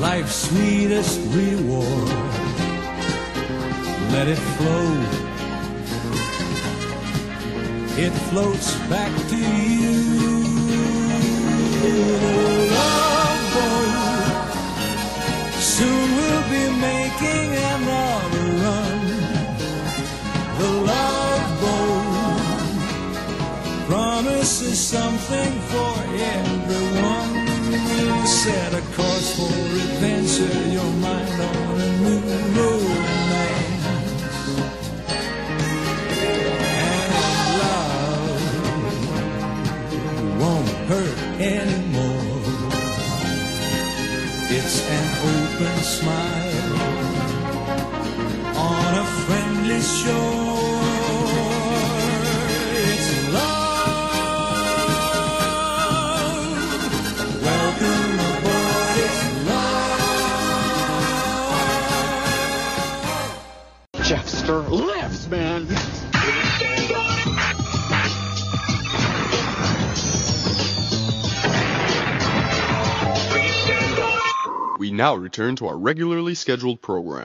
life's sweetest reward. Let it flow. It floats back to you. Soon we'll be making another promises something for everyone. Set a course for adventure, your mind on a new romance. And love won't hurt anymore. It's an open smile man. We now return to our regularly scheduled program.